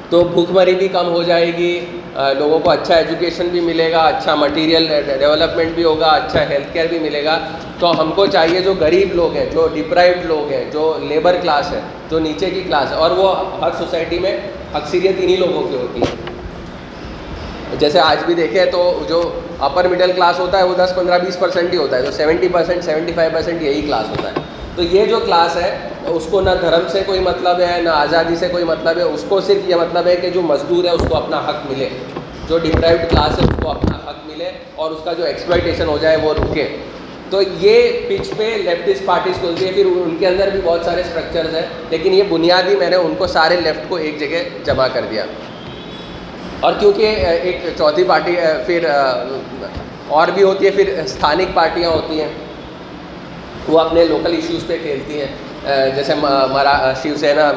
تو بھوک مری بھی کم ہو جائے گی لوگوں کو اچھا ایجوکیشن بھی ملے گا اچھا مٹیریل ڈیولپمنٹ بھی ہوگا اچھا ہیلتھ کیئر بھی ملے گا۔ تو ہم کو چاہیے جو غریب لوگ ہیں، جو ڈپرائوڈ لوگ ہیں، جو لیبر کلاس ہے جو نیچے کی کلاس ہے اور وہ ہر سوسائٹی میں اکثریت انہیں لوگوں کی ہوتی ہے۔ جیسے آج بھی دیکھیں تو جو اپر مڈل کلاس ہوتا ہے، وہ دس پندرہ بیس پرسینٹ ہی ہوتا ہے تو seventy percent seventy five percent یہی کلاس ہوتا ہے۔ تو یہ جو کلاس ہے اس کو نہ دھرم سے کوئی مطلب ہے، نہ آزادی سے کوئی مطلب ہے، اس کو صرف یہ مطلب ہے کہ جو مزدور ہے، اس کو اپنا حق ملے۔ جو ڈپرائوڈ کلاس ہے، اس کو اپنا حق ملے اور اس کا جو ایکسپلائٹیشن ہو جائے، وہ رکے۔ تو یہ پچ پہ لیفٹسٹ پارٹیز کھلتی ہے پھر ان کے اندر بھی بہت سارے اسٹرکچرز ہیں، لیکن یہ بنیادی میں نے ان کو سارے لیفٹ کو ایک جگہ جمع کر دیا۔ اور کیونکہ ایک چوتھی پارٹی پھر اور بھی ہوتی ہے، پھر استھانک پارٹیاں ہوتی ہیں۔ وہ اپنے لوکل ایشوز پہ کھیلتی ہیں۔ جیسے مرا شیو سینا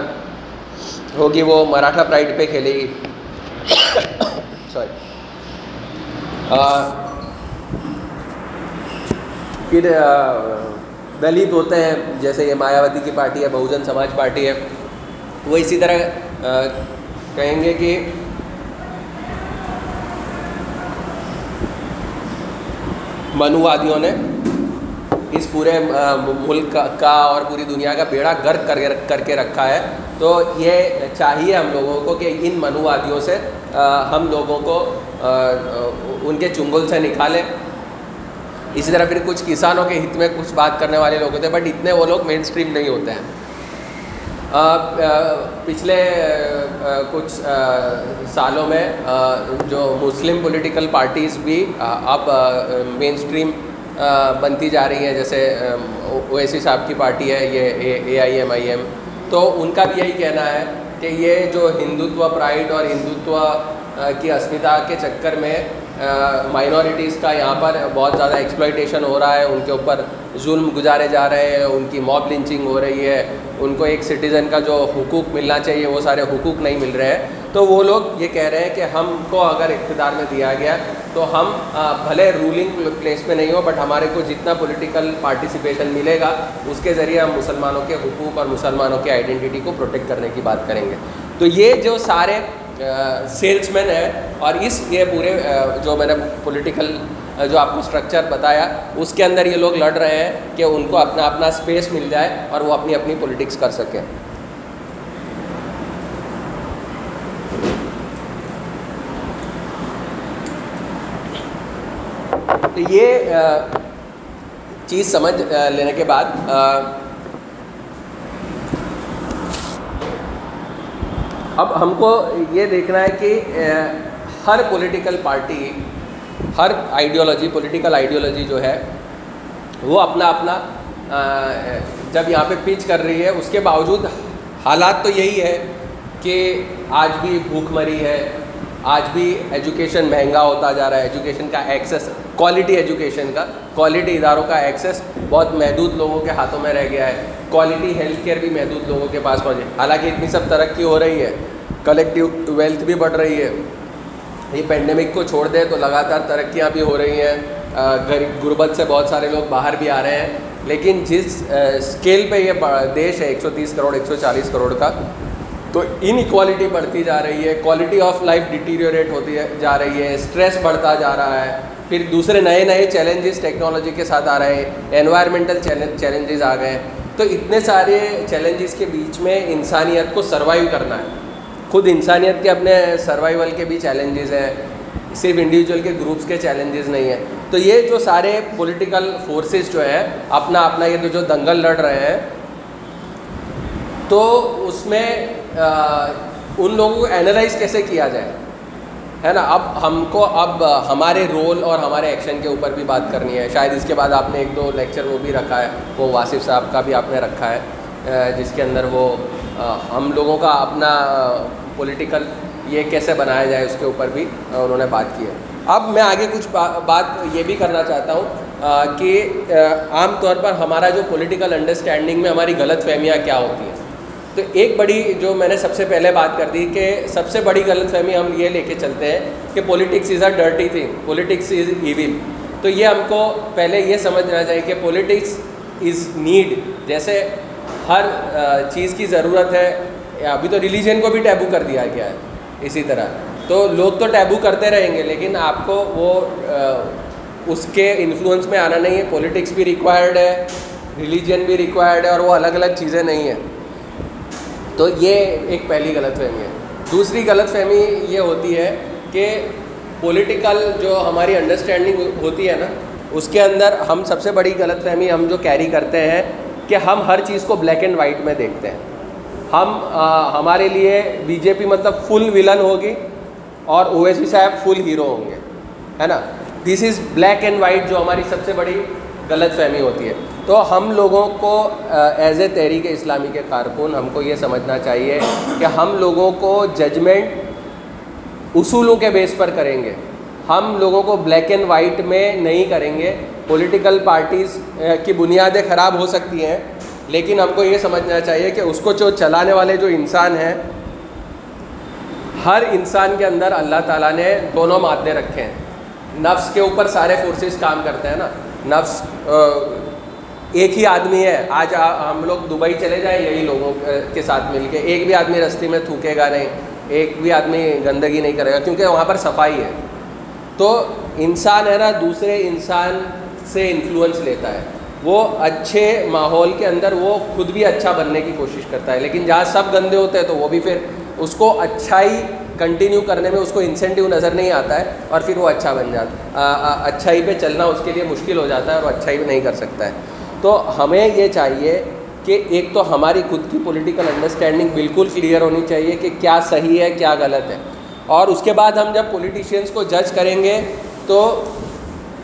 ہوگی، وہ مراٹھا پرائڈ پہ کھیلے گی۔ سوری پھر دلت ہوتے ہیں، جیسے یہ مایاوتی کی پارٹی ہے، بہوجن سماج پارٹی ہے، وہ اسی طرح کہیں گے کہ منووادیوں نے اس پورے ملک کا اور پوری دنیا کا بیڑا گرک کر کے رکھا ہے۔ تو یہ چاہیے ہم لوگوں کو کہ ان منووادیوں سے ہم لوگوں کو ان کے چنگل سے نکالیں۔ اسی طرح پھر کچھ کسانوں کے ہت میں کچھ بات کرنے والے لوگ ہوتے ہیں، بٹ اتنے وہ لوگ مین اسٹریم نہیں ہوتے ہیں۔ پچھلے کچھ سالوں میں جو مسلم پولیٹیکل پارٹیز بھی اب مین اسٹریم بنتی جا رہی ہیں، جیسے او ایسی صاحب کی پارٹی ہے، یہ اے آئی ایم آئی ایم۔ تو ان کا بھی یہی کہنا ہے کہ یہ جو ہندوتوا پرائڈ اور ہندوتوا کی اسمتا کے چکر میں مائنورٹیز کا یہاں پر بہت زیادہ ایکسپلائٹیشن ہو رہا ہے، ان کے اوپر ظلم گزارے جا رہے ہیں، ان کی موب لنچنگ ہو رہی ہے۔ ان کو ایک سٹیزن کا جو حقوق ملنا چاہیے، وہ سارے حقوق نہیں مل رہے ہیں۔ تو وہ لوگ یہ کہہ رہے ہیں کہ ہم کو اگر اقتدار میں دیا گیا تو ہم بھلے رولنگ پلیس پہ نہیں ہو بٹ ہمارے کو جتنا پولیٹیکل پارٹیسپیشن ملے گا، اس کے ذریعے ہم مسلمانوں کے حقوق اور مسلمانوں کے آئیڈینٹی کو پروٹیکٹ کرنے کی بات کریں گے۔ تو یہ جو سارے سیلس مین ہے اور اس یہ پورے جو میں نے پولیٹیکل جو آپ کو اسٹرکچر بتایا، اس کے اندر یہ لوگ لڑ رہے ہیں کہ ان کو اپنا اپنا اسپیس مل جائے اور وہ اپنی اپنی پولیٹکس کر سکیں۔ تو یہ چیز سمجھ لینے کے بعد اب ہم کو یہ دیکھنا ہے کہ ہر پولیٹیکل پارٹی ہر آئیڈیالوجی پولیٹیکل آئیڈیالوجی جو ہے، وہ اپنا اپنا جب یہاں پہ پیچ کر رہی ہے، اس کے باوجود حالات تو یہی ہے کہ آج بھی بھوک مری ہے آج بھی ایجوکیشن مہنگا ہوتا جا رہا ہے ایجوکیشن کا ایکسیس کوالٹی ایجوکیشن کا کوالٹی اداروں کا ایکسیس بہت محدود لوگوں کے ہاتھوں میں رہ گیا ہے۔ کوالٹی ہیلتھ کیئر بھی محدود لوگوں کے پاس پہنچے۔ حالانکہ اتنی سب ترقی ہو رہی ہے۔ کلیکٹیو ویلتھ بھی بڑھ رہی ہے۔ یہ پینڈیمک کو چھوڑ دے تو لگاتار ترقیاں بھی ہو رہی ہیں۔ غربت سے بہت سارے لوگ باہر بھی آ رہے ہیں۔ لیکن جس اسکیل پہ یہ دیش ہے، ایک سو تیس کروڑ، ایک سو چالیس کروڑ کا تو ان بڑھتی جا رہی ہے کوالٹی آف لائف ڈیٹیریوریٹ ہوتی جا رہی ہے اسٹریس بڑھتا جا رہا ہے۔ پھر دوسرے نئے نئے چیلنجز ٹیکنالوجی کے ساتھ آ رہے ہیں انوائرمنٹل چیلنجز آ گئے تو اتنے سارے چیلنجز کے بیچ میں انسانیت کو سروائیو کرنا ہے۔ خود انسانیت کے اپنے سروائیول کے بھی چیلنجز ہیں، صرف انڈیویجول کے گروپس کے چیلنجز نہیں ہیں۔ تو یہ جو سارے پولیٹیکل فورسز جو ہیں، اپنا اپنا یہ جو دنگل لڑ رہے ہیں، تو اس میں ان لوگوں کو اینالائز کیسے کیا جائے؟ ہے نا؟ اب ہم کو، اب ہمارے رول اور ہمارے ایکشن کے اوپر بھی بات کرنی ہے۔ شاید اس کے بعد آپ نے ایک دو لیکچر وہ بھی رکھا ہے، وہ واصف صاحب کا بھی آپ نے رکھا ہے جس کے اندر وہ ہم لوگوں کا اپنا پولیٹیکل یہ کیسے بنایا جائے اس کے اوپر بھی انہوں نے بات کی ہے۔ اب میں آگے کچھ بات یہ بھی کرنا چاہتا ہوں کہ عام طور پر ہمارا جو پولیٹیکل انڈرسٹینڈنگ میں ہماری غلط فہمیاں کیا ہوتی ہیں؟ تو ایک بڑی جو میں نے سب سے پہلے بات کر دی کہ سب سے بڑی غلط فہمی ہم یہ لے کے چلتے ہیں کہ politics is a dirty thing politics is even تو یہ ہم کو پہلے یہ سمجھنا چاہیے کہ پولیٹکس از نیڈ جیسے ہر چیز کی ضرورت ہے. ابھی تو ریلیجن کو بھی ٹیبو کر دیا گیا ہے، اسی طرح. تو لوگ تو ٹیبو کرتے رہیں گے، لیکن آپ کو وہ اس کے انفلوئنس میں آنا نہیں ہے. پولیٹکس بھی ریکوائرڈ ہے ریلیجن بھی ریکوائرڈ ہے اور وہ الگ الگ چیزیں نہیں ہیں. تو یہ ایک پہلی غلط فہمی ہے۔ دوسری غلط فہمی یہ ہوتی ہے کہ پولیٹیکل جو ہماری انڈرسٹینڈنگ ہوتی ہے نا، اس کے اندر ہم سب سے بڑی غلط فہمی ہم جو کیری کرتے ہیں کہ ہم ہر چیز کو بلیک اینڈ وائٹ میں دیکھتے ہیں۔ ہم ہمارے لیے بی جے پی مطلب فل ولن ہوگی اور او ایس پی صاحب فل ہیرو ہوں گے، ہے نا؟ This is black and white جو ہماری سب سے بڑی غلط فہمی ہوتی ہے۔ تو ہم لوگوں کو ایز اے تحریک اسلامی کے کارکن ہم کو یہ سمجھنا چاہیے کہ ہم لوگوں کو ججمنٹ اصولوں کے بیس پر کریں گے۔ ہم لوگوں کو بلیک اینڈ وائٹ میں نہیں کریں گے۔ پولیٹیکل پارٹیز کی بنیادیں خراب ہو سکتی ہیں، لیکن ہم کو یہ سمجھنا چاہیے کہ اس کو جو چلانے والے جو انسان ہیں، ہر انسان کے اندر اللہ تعالیٰ نے دونوں مادے رکھے ہیں۔ نفس کے اوپر سارے فورسز کام کرتے ہیں نا۔ نفس ایک ہی آدمی ہے۔ آج ہم لوگ دبئی چلے جائیں یہی لوگوں کے ساتھ مل کے۔ ایک بھی آدمی رستے میں تھوکے گا نہیں۔ ایک بھی آدمی گندگی نہیں کرے گا، کیونکہ وہاں پر صفائی ہے۔ تو انسان ہے نا، دوسرے انسان سے انفلوئنس لیتا ہے۔ وہ اچھے ماحول کے اندر وہ خود بھی اچھا بننے کی کوشش کرتا ہے۔ لیکن جہاں سب گندے ہوتے ہیں تو وہ بھی پھر اس کو اچھائی کنٹینیو کرنے میں اس کو انسینٹیو نظر نہیں آتا ہے اور پھر وہ اچھا بن جاتا اچھائی پہ چلنا اس کے لیے مشکل ہو جاتا ہے اور اچھائی بھی نہیں کر سکتا ہے۔ تو ہمیں یہ چاہیے کہ ایک تو ہماری خود کی پولیٹیکل انڈرسٹینڈنگ بالکل کلیئر ہونی چاہیے کہ کیا صحیح ہے، کیا غلط ہے۔ اور اس کے بعد ہم جب پولیٹیشینس کو جج کریں گے تو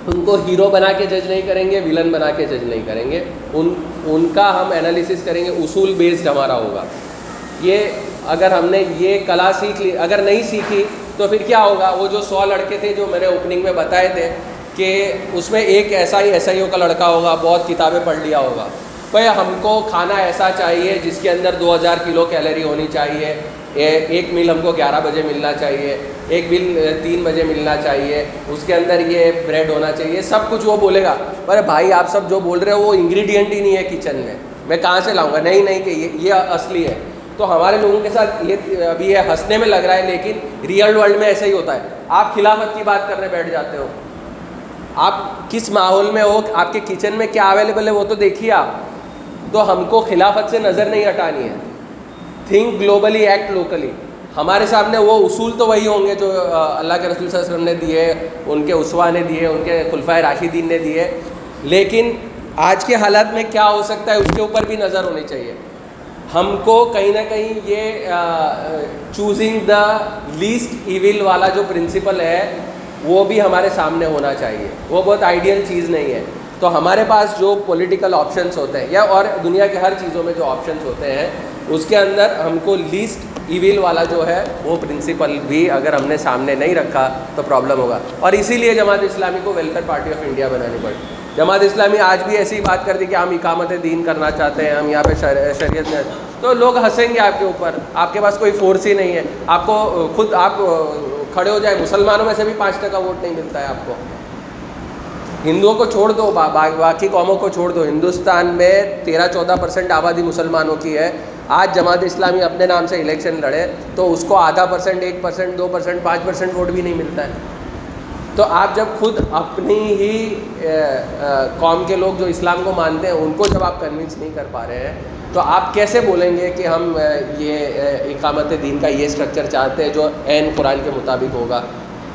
ان کو ہیرو بنا کے جج نہیں کریں گے ولن بنا کے جج نہیں کریں گے۔ ان ان کا ہم انالیسس کریں گے، اصول بیسڈ ہمارا ہوگا۔ یہ اگر ہم نے یہ کلا سیکھ لی، اگر نہیں سیکھی تو پھر کیا ہوگا؟ وہ جو سو لڑکے تھے جو میں نے اوپننگ میں بتائے تھے کہ اس میں ایک ایسا ہی ایس آئی او کا لڑکا ہوگا، بہت کتابیں پڑھ لیا ہوگا۔ بھائی، ہم کو کھانا ایسا چاہیے جس کے اندر دو ہزار کلو کیلری ہونی چاہیے۔ ایک میل ہم کو گیارہ بجے ملنا چاہیے۔ ایک میل تین بجے ملنا چاہیے۔ اس کے اندر یہ بریڈ ہونا چاہیے۔ سب کچھ وہ بولے گا۔ ارے بھائی، آپ سب جو بول رہے ہو، وہ انگریڈینٹ ہی نہیں ہے کچن میں۔ میں کہاں سے لاؤں گا؟ نہیں نہیں کہ یہ اصلی ہے۔ تو ہمارے لوگوں کے ساتھ یہ ابھی یہ ہنسنے میں لگ رہا ہے، لیکن ریئل ورلڈ میں ایسا ہی ہوتا ہے۔ آپ خلافت کی بات کرنے بیٹھ جاتے ہو۔ آپ کس ماحول میں ہو، آپ کے کچن میں کیا اویلیبل ہے، وہ تو دیکھیے آپ۔ تو ہم کو خلافت سے نظر نہیں ہٹانی ہے۔ تھنک گلوبلی ایکٹ لوکلی ہمارے سامنے وہ اصول تو وہی ہوں گے جو اللہ کے رسول صلی اللہ علیہ وسلم نے دیے، ان کے اسوا نے دیے، ان کے خلفۂ راشدین نے دیے۔ لیکن آج کے حالات میں کیا ہو سکتا ہے، اس کے اوپر بھی نظر ہونی چاہیے۔ ہم کو کہیں نہ کہیں یہ چوزنگ دا لیسٹ ایول والا جو پرنسپل ہے وہ بھی ہمارے سامنے ہونا چاہیے۔ وہ بہت آئیڈیل چیز نہیں ہے۔ تو ہمارے پاس جو پولیٹیکل آپشنس ہوتے ہیں یا اور دنیا کے ہر چیزوں میں جو آپشنس ہوتے ہیں، اس کے اندر ہم کو لیسٹ ایویل والا جو ہے، وہ پرنسپل بھی اگر ہم نے سامنے نہیں رکھا تو پرابلم ہوگا۔ اور اسی لیے جماعت اسلامی کو ویلفیئر پارٹی آف انڈیا بنانی پڑی۔ جماعت اسلامی آج بھی ایسی بات کر دی کہ ہم اقامت دین کرنا چاہتے ہیں، ہم یہاں پہ شریعت میں۔ تو لوگ ہنسیں گے آپ کے اوپر۔ آپ کے پاس کوئی فورس ہی نہیں ہے۔ آپ کو خود آپ کھڑے ہو جائے، مسلمانوں میں سے بھی پانچ ٹکا ووٹ نہیں ملتا ہے آپ کو۔ ہندوؤں کو چھوڑ دو باقی قوموں کو چھوڑ دو۔ ہندوستان میں تیرہ، چودہ پرسینٹ آبادی مسلمانوں کی ہے۔ آج جماعت اسلامی اپنے نام سے الیکشن لڑے تو اس کو آدھا پرسینٹ ایک پرسینٹ دو پرسینٹ پانچ پرسینٹ ووٹ بھی نہیں ملتا ہے۔ تو آپ جب خود اپنی ہی قوم کے لوگ جو اسلام کو مانتے ہیں، ان کو جب آپ کنونس نہیں کر پا رہے ہیں تو آپ کیسے بولیں گے کہ ہم یہ اقامت دین کا یہ اسٹرکچر چاہتے ہیں جو عین قرآن کے مطابق ہوگا؟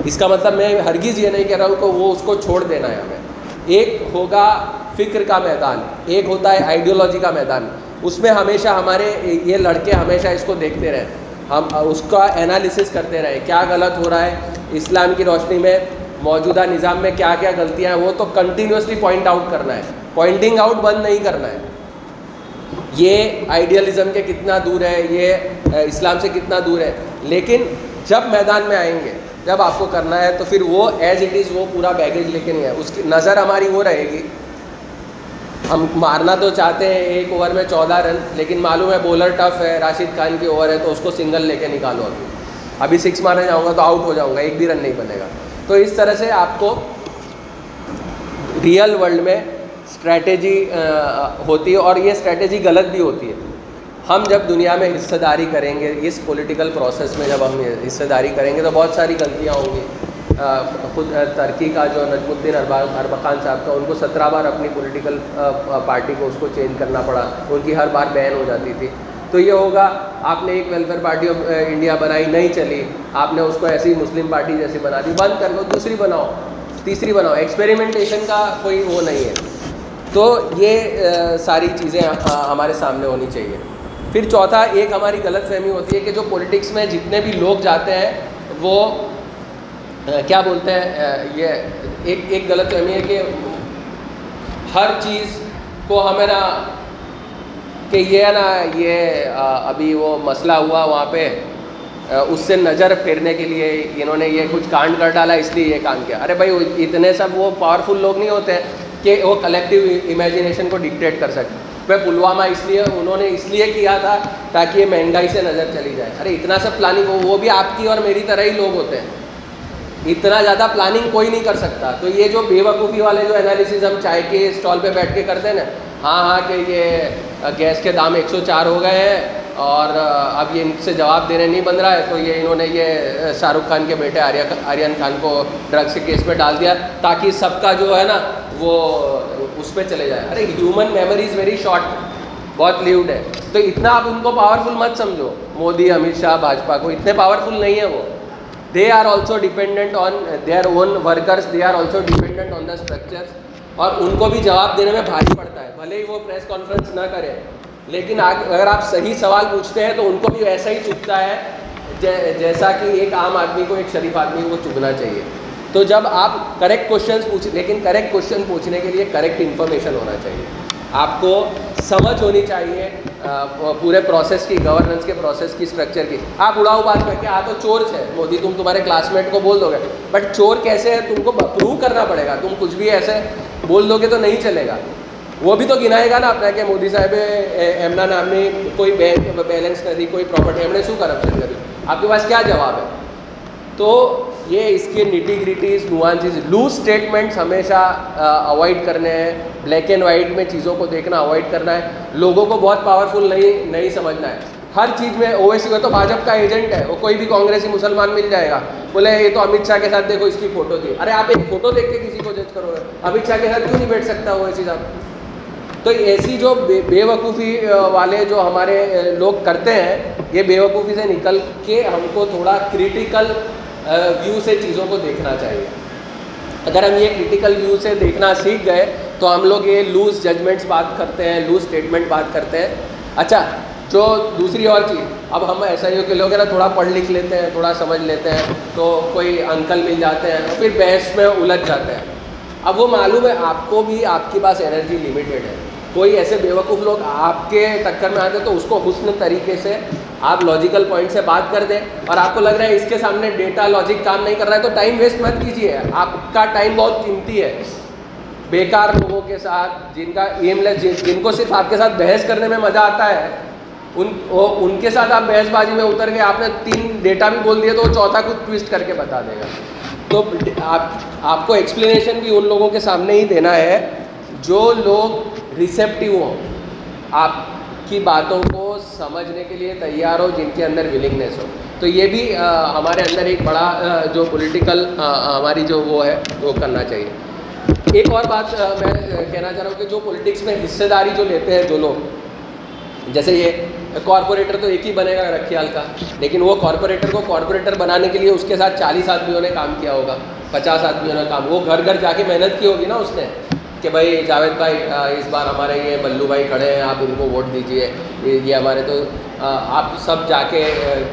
اس کا مطلب میں ہرگز یہ نہیں کہہ رہا ہوں کہ وہ اس کو چھوڑ دینا ہے ہمیں۔ ایک ہوگا فکر کا میدان، ایک ہوتا ہے آئیڈیولوجی کا میدان۔ اس میں ہمیشہ ہمارے، یہ لڑکے ہمیشہ اس کو دیکھتے رہے۔ ہم، اس کا انالیسس کرتے رہے، کیا غلط ہو رہا ہے؟ اسلام کی روشنی میں موجودہ نظام میں کیا کیا غلطیاں ہیں؟ وہ تو کنٹینیوسلی پوائنٹ آؤٹ کرنا ہے۔ پوائنٹنگ آؤٹ بند نہیں کرنا ہے۔ یہ آئیڈیالزم کے کتنا دور ہے، یہ اسلام سے کتنا دور ہے۔ لیکن جب میدان میں آئیں گے، جب آپ کو کرنا ہے، تو پھر وہ ایز اٹ از وہ پورا بیگیج لے کے نہیں ہے۔ اس کی نظر ہماری وہ رہے گی۔ ہم مارنا تو چاہتے ہیں، ایک اوور میں چودہ رن لیکن معلوم ہے بولر ٹف ہے، راشد خان کی اوور ہے، تو اس کو سنگل لے کے نکالو ابھی۔ ابھی سکس مارنے جاؤں گا تو آؤٹ ہو جاؤں گا، ایک بھی رن نہیں بنے گا۔ تو اس طرح سے آپ کو ریئل ورلڈ میں اسٹریٹجی ہوتی ہے اور یہ اسٹریٹجی غلط بھی ہوتی ہے۔ ہم جب دنیا میں حصہ داری کریں گے، اس پولیٹیکل پروسیس میں جب ہم حصہ داری کریں گے تو بہت ساری غلطیاں ہوں گی۔ خود ترکی کا جو نجم الدین اربقان صاحب کا ان کو سترہ بار اپنی پولیٹیکل پارٹی کو اس کو چینج کرنا پڑا۔ ان کی ہر بار بین ہو جاتی تھی۔ تو یہ ہوگا، آپ نے ایک ویلفیئر پارٹی آف انڈیا بنائی، نہیں چلی۔ آپ نے اس کو ایسی مسلم پارٹی جیسی بنا دی۔ بند کر لو دوسری بناؤ۔ تیسری بناؤ۔ ایکسپیریمنٹیشن کا کوئی وہ نہیں ہے۔ تو یہ ساری چیزیں ہمارے سامنے ہونی چاہیے۔ پھر چوتھا، ایک ہماری غلط فہمی ہوتی ہے کہ جو پولیٹکس میں جتنے بھی لوگ جاتے ہیں، وہ کیا بولتے ہیں یہ ایک ایک غلط فہمی ہے کہ ہر چیز کو ہمیں نا کہ یہ نا یہ ابھی وہ مسئلہ ہوا وہاں پہ اس سے نظر پھیرنے کے لیے انہوں نے یہ کچھ کانڈ کر ڈالا، اس لیے یہ کام کیا۔ ارے بھائی اتنے سب وہ پاورفل لوگ نہیں ہوتے کہ وہ کلیکٹیو امیجنیشن کو ڈکٹیٹ کر سکیں میں پلوامہ اس لیے، انہوں نے اس لیے کیا تھا تاکہ یہ مہنگائی سے نظر چلی جائے۔ ارے، اتنا سب پلاننگ ہو وہ بھی آپ کی اور میری طرح ہی لوگ ہوتے ہیں۔ اتنا زیادہ پلاننگ کوئی نہیں کر سکتا۔ تو یہ جو بے وقوفی والے جو انالیسز ہم چائے کے اسٹال پہ بیٹھ کے کرتے ہیں نا ہاں ہاں کہ یہ گیس کے دام ایک سو چار ہو گئے ہیں۔ اور اب یہ ان سے جواب دینے نہیں بن رہا ہے، تو یہ انہوں نے یہ شاہ رخ خان کے بیٹے آریان خان کو ڈرگس کے کیس میں ڈال دیا تاکہ سب کا جو ہے نا، وہ اس پہ چلے جائے۔ ارے human memory is very short بہت لیوڈ ہے۔ تو اتنا آپ ان کو پاورفل مت سمجھو۔ مودی امت شاہ، بھاجپا کو اتنے پاورفل نہیں ہے وہ۔ They are also dependent on they are own workers they are also dependent on the structure اور ان کو بھی جواب دینے میں بھاری پڑتا ہے۔ بھلے ہی وہ پریس کانفرنس نہ کرے۔ لیکن اگر آپ صحیح سوال پوچھتے ہیں تو ان کو بھی ایسا ہی چپتا ہے جیسا کہ ایک عام آدمی کو ایک شریف آدمی کو چبنا چاہیے۔ تو جب آپ کریکٹ کوشچن پوچھ لیکن کریکٹ کوشچن پوچھنے کے لیے کریکٹ انفارمیشن ہونا چاہیے۔ آپ کو سمجھ ہونی چاہیے پورے پروسیس کی گورننس کے پروسیس کی اسٹرکچر کی۔ آپ اڑاؤ بات کر کے آ تو چور ہے مودی تم تمہارے کلاس میٹ کو بول دو گے۔ بٹ چور کیسے ہے؟ تم کو پروو کرنا پڑے گا۔ تم کچھ بھی ایسے بول دو گے تو نہیں چلے گا۔ وہ بھی تو گنائے گا نا اپنا کہ مودی صاحب ایمنا نام نے کوئی بینک بیلنس کر دی، کوئی پراپرٹی ہم نے شو کرپشن کری آپ کے پاس کیا جواب ہے؟ تو یہ اس کے nitty gritties nuances loose statements ہمیشہ اوائڈ کرنے ہیں۔ بلیک اینڈ وائٹ میں چیزوں کو دیکھنا اوائڈ کرنا ہے۔ لوگوں کو بہت پاورفل نہیں نہیں سمجھنا ہے۔ ہر چیز میں او ویسی کا تو بھاجپ کا ایجنٹ ہے۔ وہ کوئی بھی کانگریسی مسلمان مل جائے گا۔ بولے، یہ تو امت شاہ کے ساتھ دیکھو اس کی فوٹو تھی ارے، آپ ایک فوٹو دیکھ کے کسی کو جج کرو امت شاہ کے ساتھ کیوں نہیں بیٹھ سکتا گے امت تو ایسی جو بے وقوفی والے جو ہمارے لوگ کرتے ہیں، یہ بے وقوفی سے نکل کے ہم کو تھوڑا کریٹیکل ویو سے چیزوں کو دیکھنا چاہیے۔ اگر ہم یہ کریٹیکل ویو سے دیکھنا سیکھ گئے، تو ہم لوگ یہ لوز ججمنٹس بات کرتے ہیں لوز اسٹیٹمنٹ بات کرتے ہیں۔ اچھا جو دوسری اور چیز، اب ہم ایسا ہی ہو کہ لوگ ہے نا، تھوڑا پڑھ لکھ لیتے ہیں، تھوڑا سمجھ لیتے ہیں، تو کوئی انکل مل جاتے ہیں، پھر بحث میں الجھ جاتے ہیں۔ اب وہ معلوم ہے، آپ کو بھی آپ کے پاس انرجی لمیٹیڈ ہے۔ کوئی ایسے بے وقوف لوگ آپ کے ٹکر میں آتے تو اس کو حسن طریقے سے آپ لاجیکل پوائنٹ سے بات کر دیں اور آپ کو لگ رہا ہے اس کے سامنے ڈیٹا لاجک کام نہیں کر رہا ہے تو ٹائم ویسٹ مت کیجیے آپ کا ٹائم بہت قیمتی ہے۔ بیکار لوگوں کے ساتھ جن کا ایم لیس جن کو صرف آپ کے ساتھ بحث کرنے میں مزہ آتا ہے، ان ان کے ساتھ آپ بحث بازی میں اتر گئے آپ نے تین ڈیٹا بھی بول دیا تو وہ چوتھا کچھ ٹویسٹ کر کے بتا دے گا۔ تو آپ آپ کو ایکسپلینیشن بھی ان لوگوں کے سامنے ہی دینا ہے۔ جو لوگ ریسیپٹیو ہوں، آپ کی باتوں کو سمجھنے کے لیے تیار ہو، جن کے اندر ولنگنیس ہو۔ تو یہ بھی ہمارے اندر ایک بڑا جو پولیٹیکل ہماری جو وہ ہے، وہ کرنا چاہیے۔ ایک اور بات میں کہنا چاہ رہا ہوں کہ جو پولیٹکس میں حصہ داری جو لیتے ہیں جو لوگ، جیسے یہ کارپوریٹر تو ایک ہی بنے گا رکھیال کا، لیکن وہ کارپوریٹر کو کارپوریٹر بنانے کے لیے اس کے ساتھ چالیس آدمیوں نے کام کیا ہوگا، پچاس آدمیوں نے کام، وہ گھر گھر جا کے محنت کی ہوگی نا اس نے۔ کہ بھائی جاوید بھائی اس بار ہمارے یہ بلو بھائی کھڑے ہیں، آپ ان کو ووٹ دیجیے یہ ہمارے تو آپ سب جا کے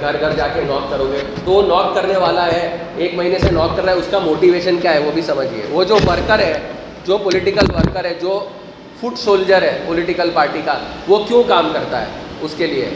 گھر گھر جا کے ناک کرو گے۔ تو وہ ناک کرنے والا ہے، ایک مہینے سے ناک کر رہا ہے، اس کا موٹیویشن کیا ہے وہ بھی سمجھیے وہ جو ورکر ہے، جو پولیٹیکل ورکر ہے، جو فٹ سولجر ہے پولیٹیکل پارٹی کا، وہ کیوں کام کرتا ہے اس کے لیے؟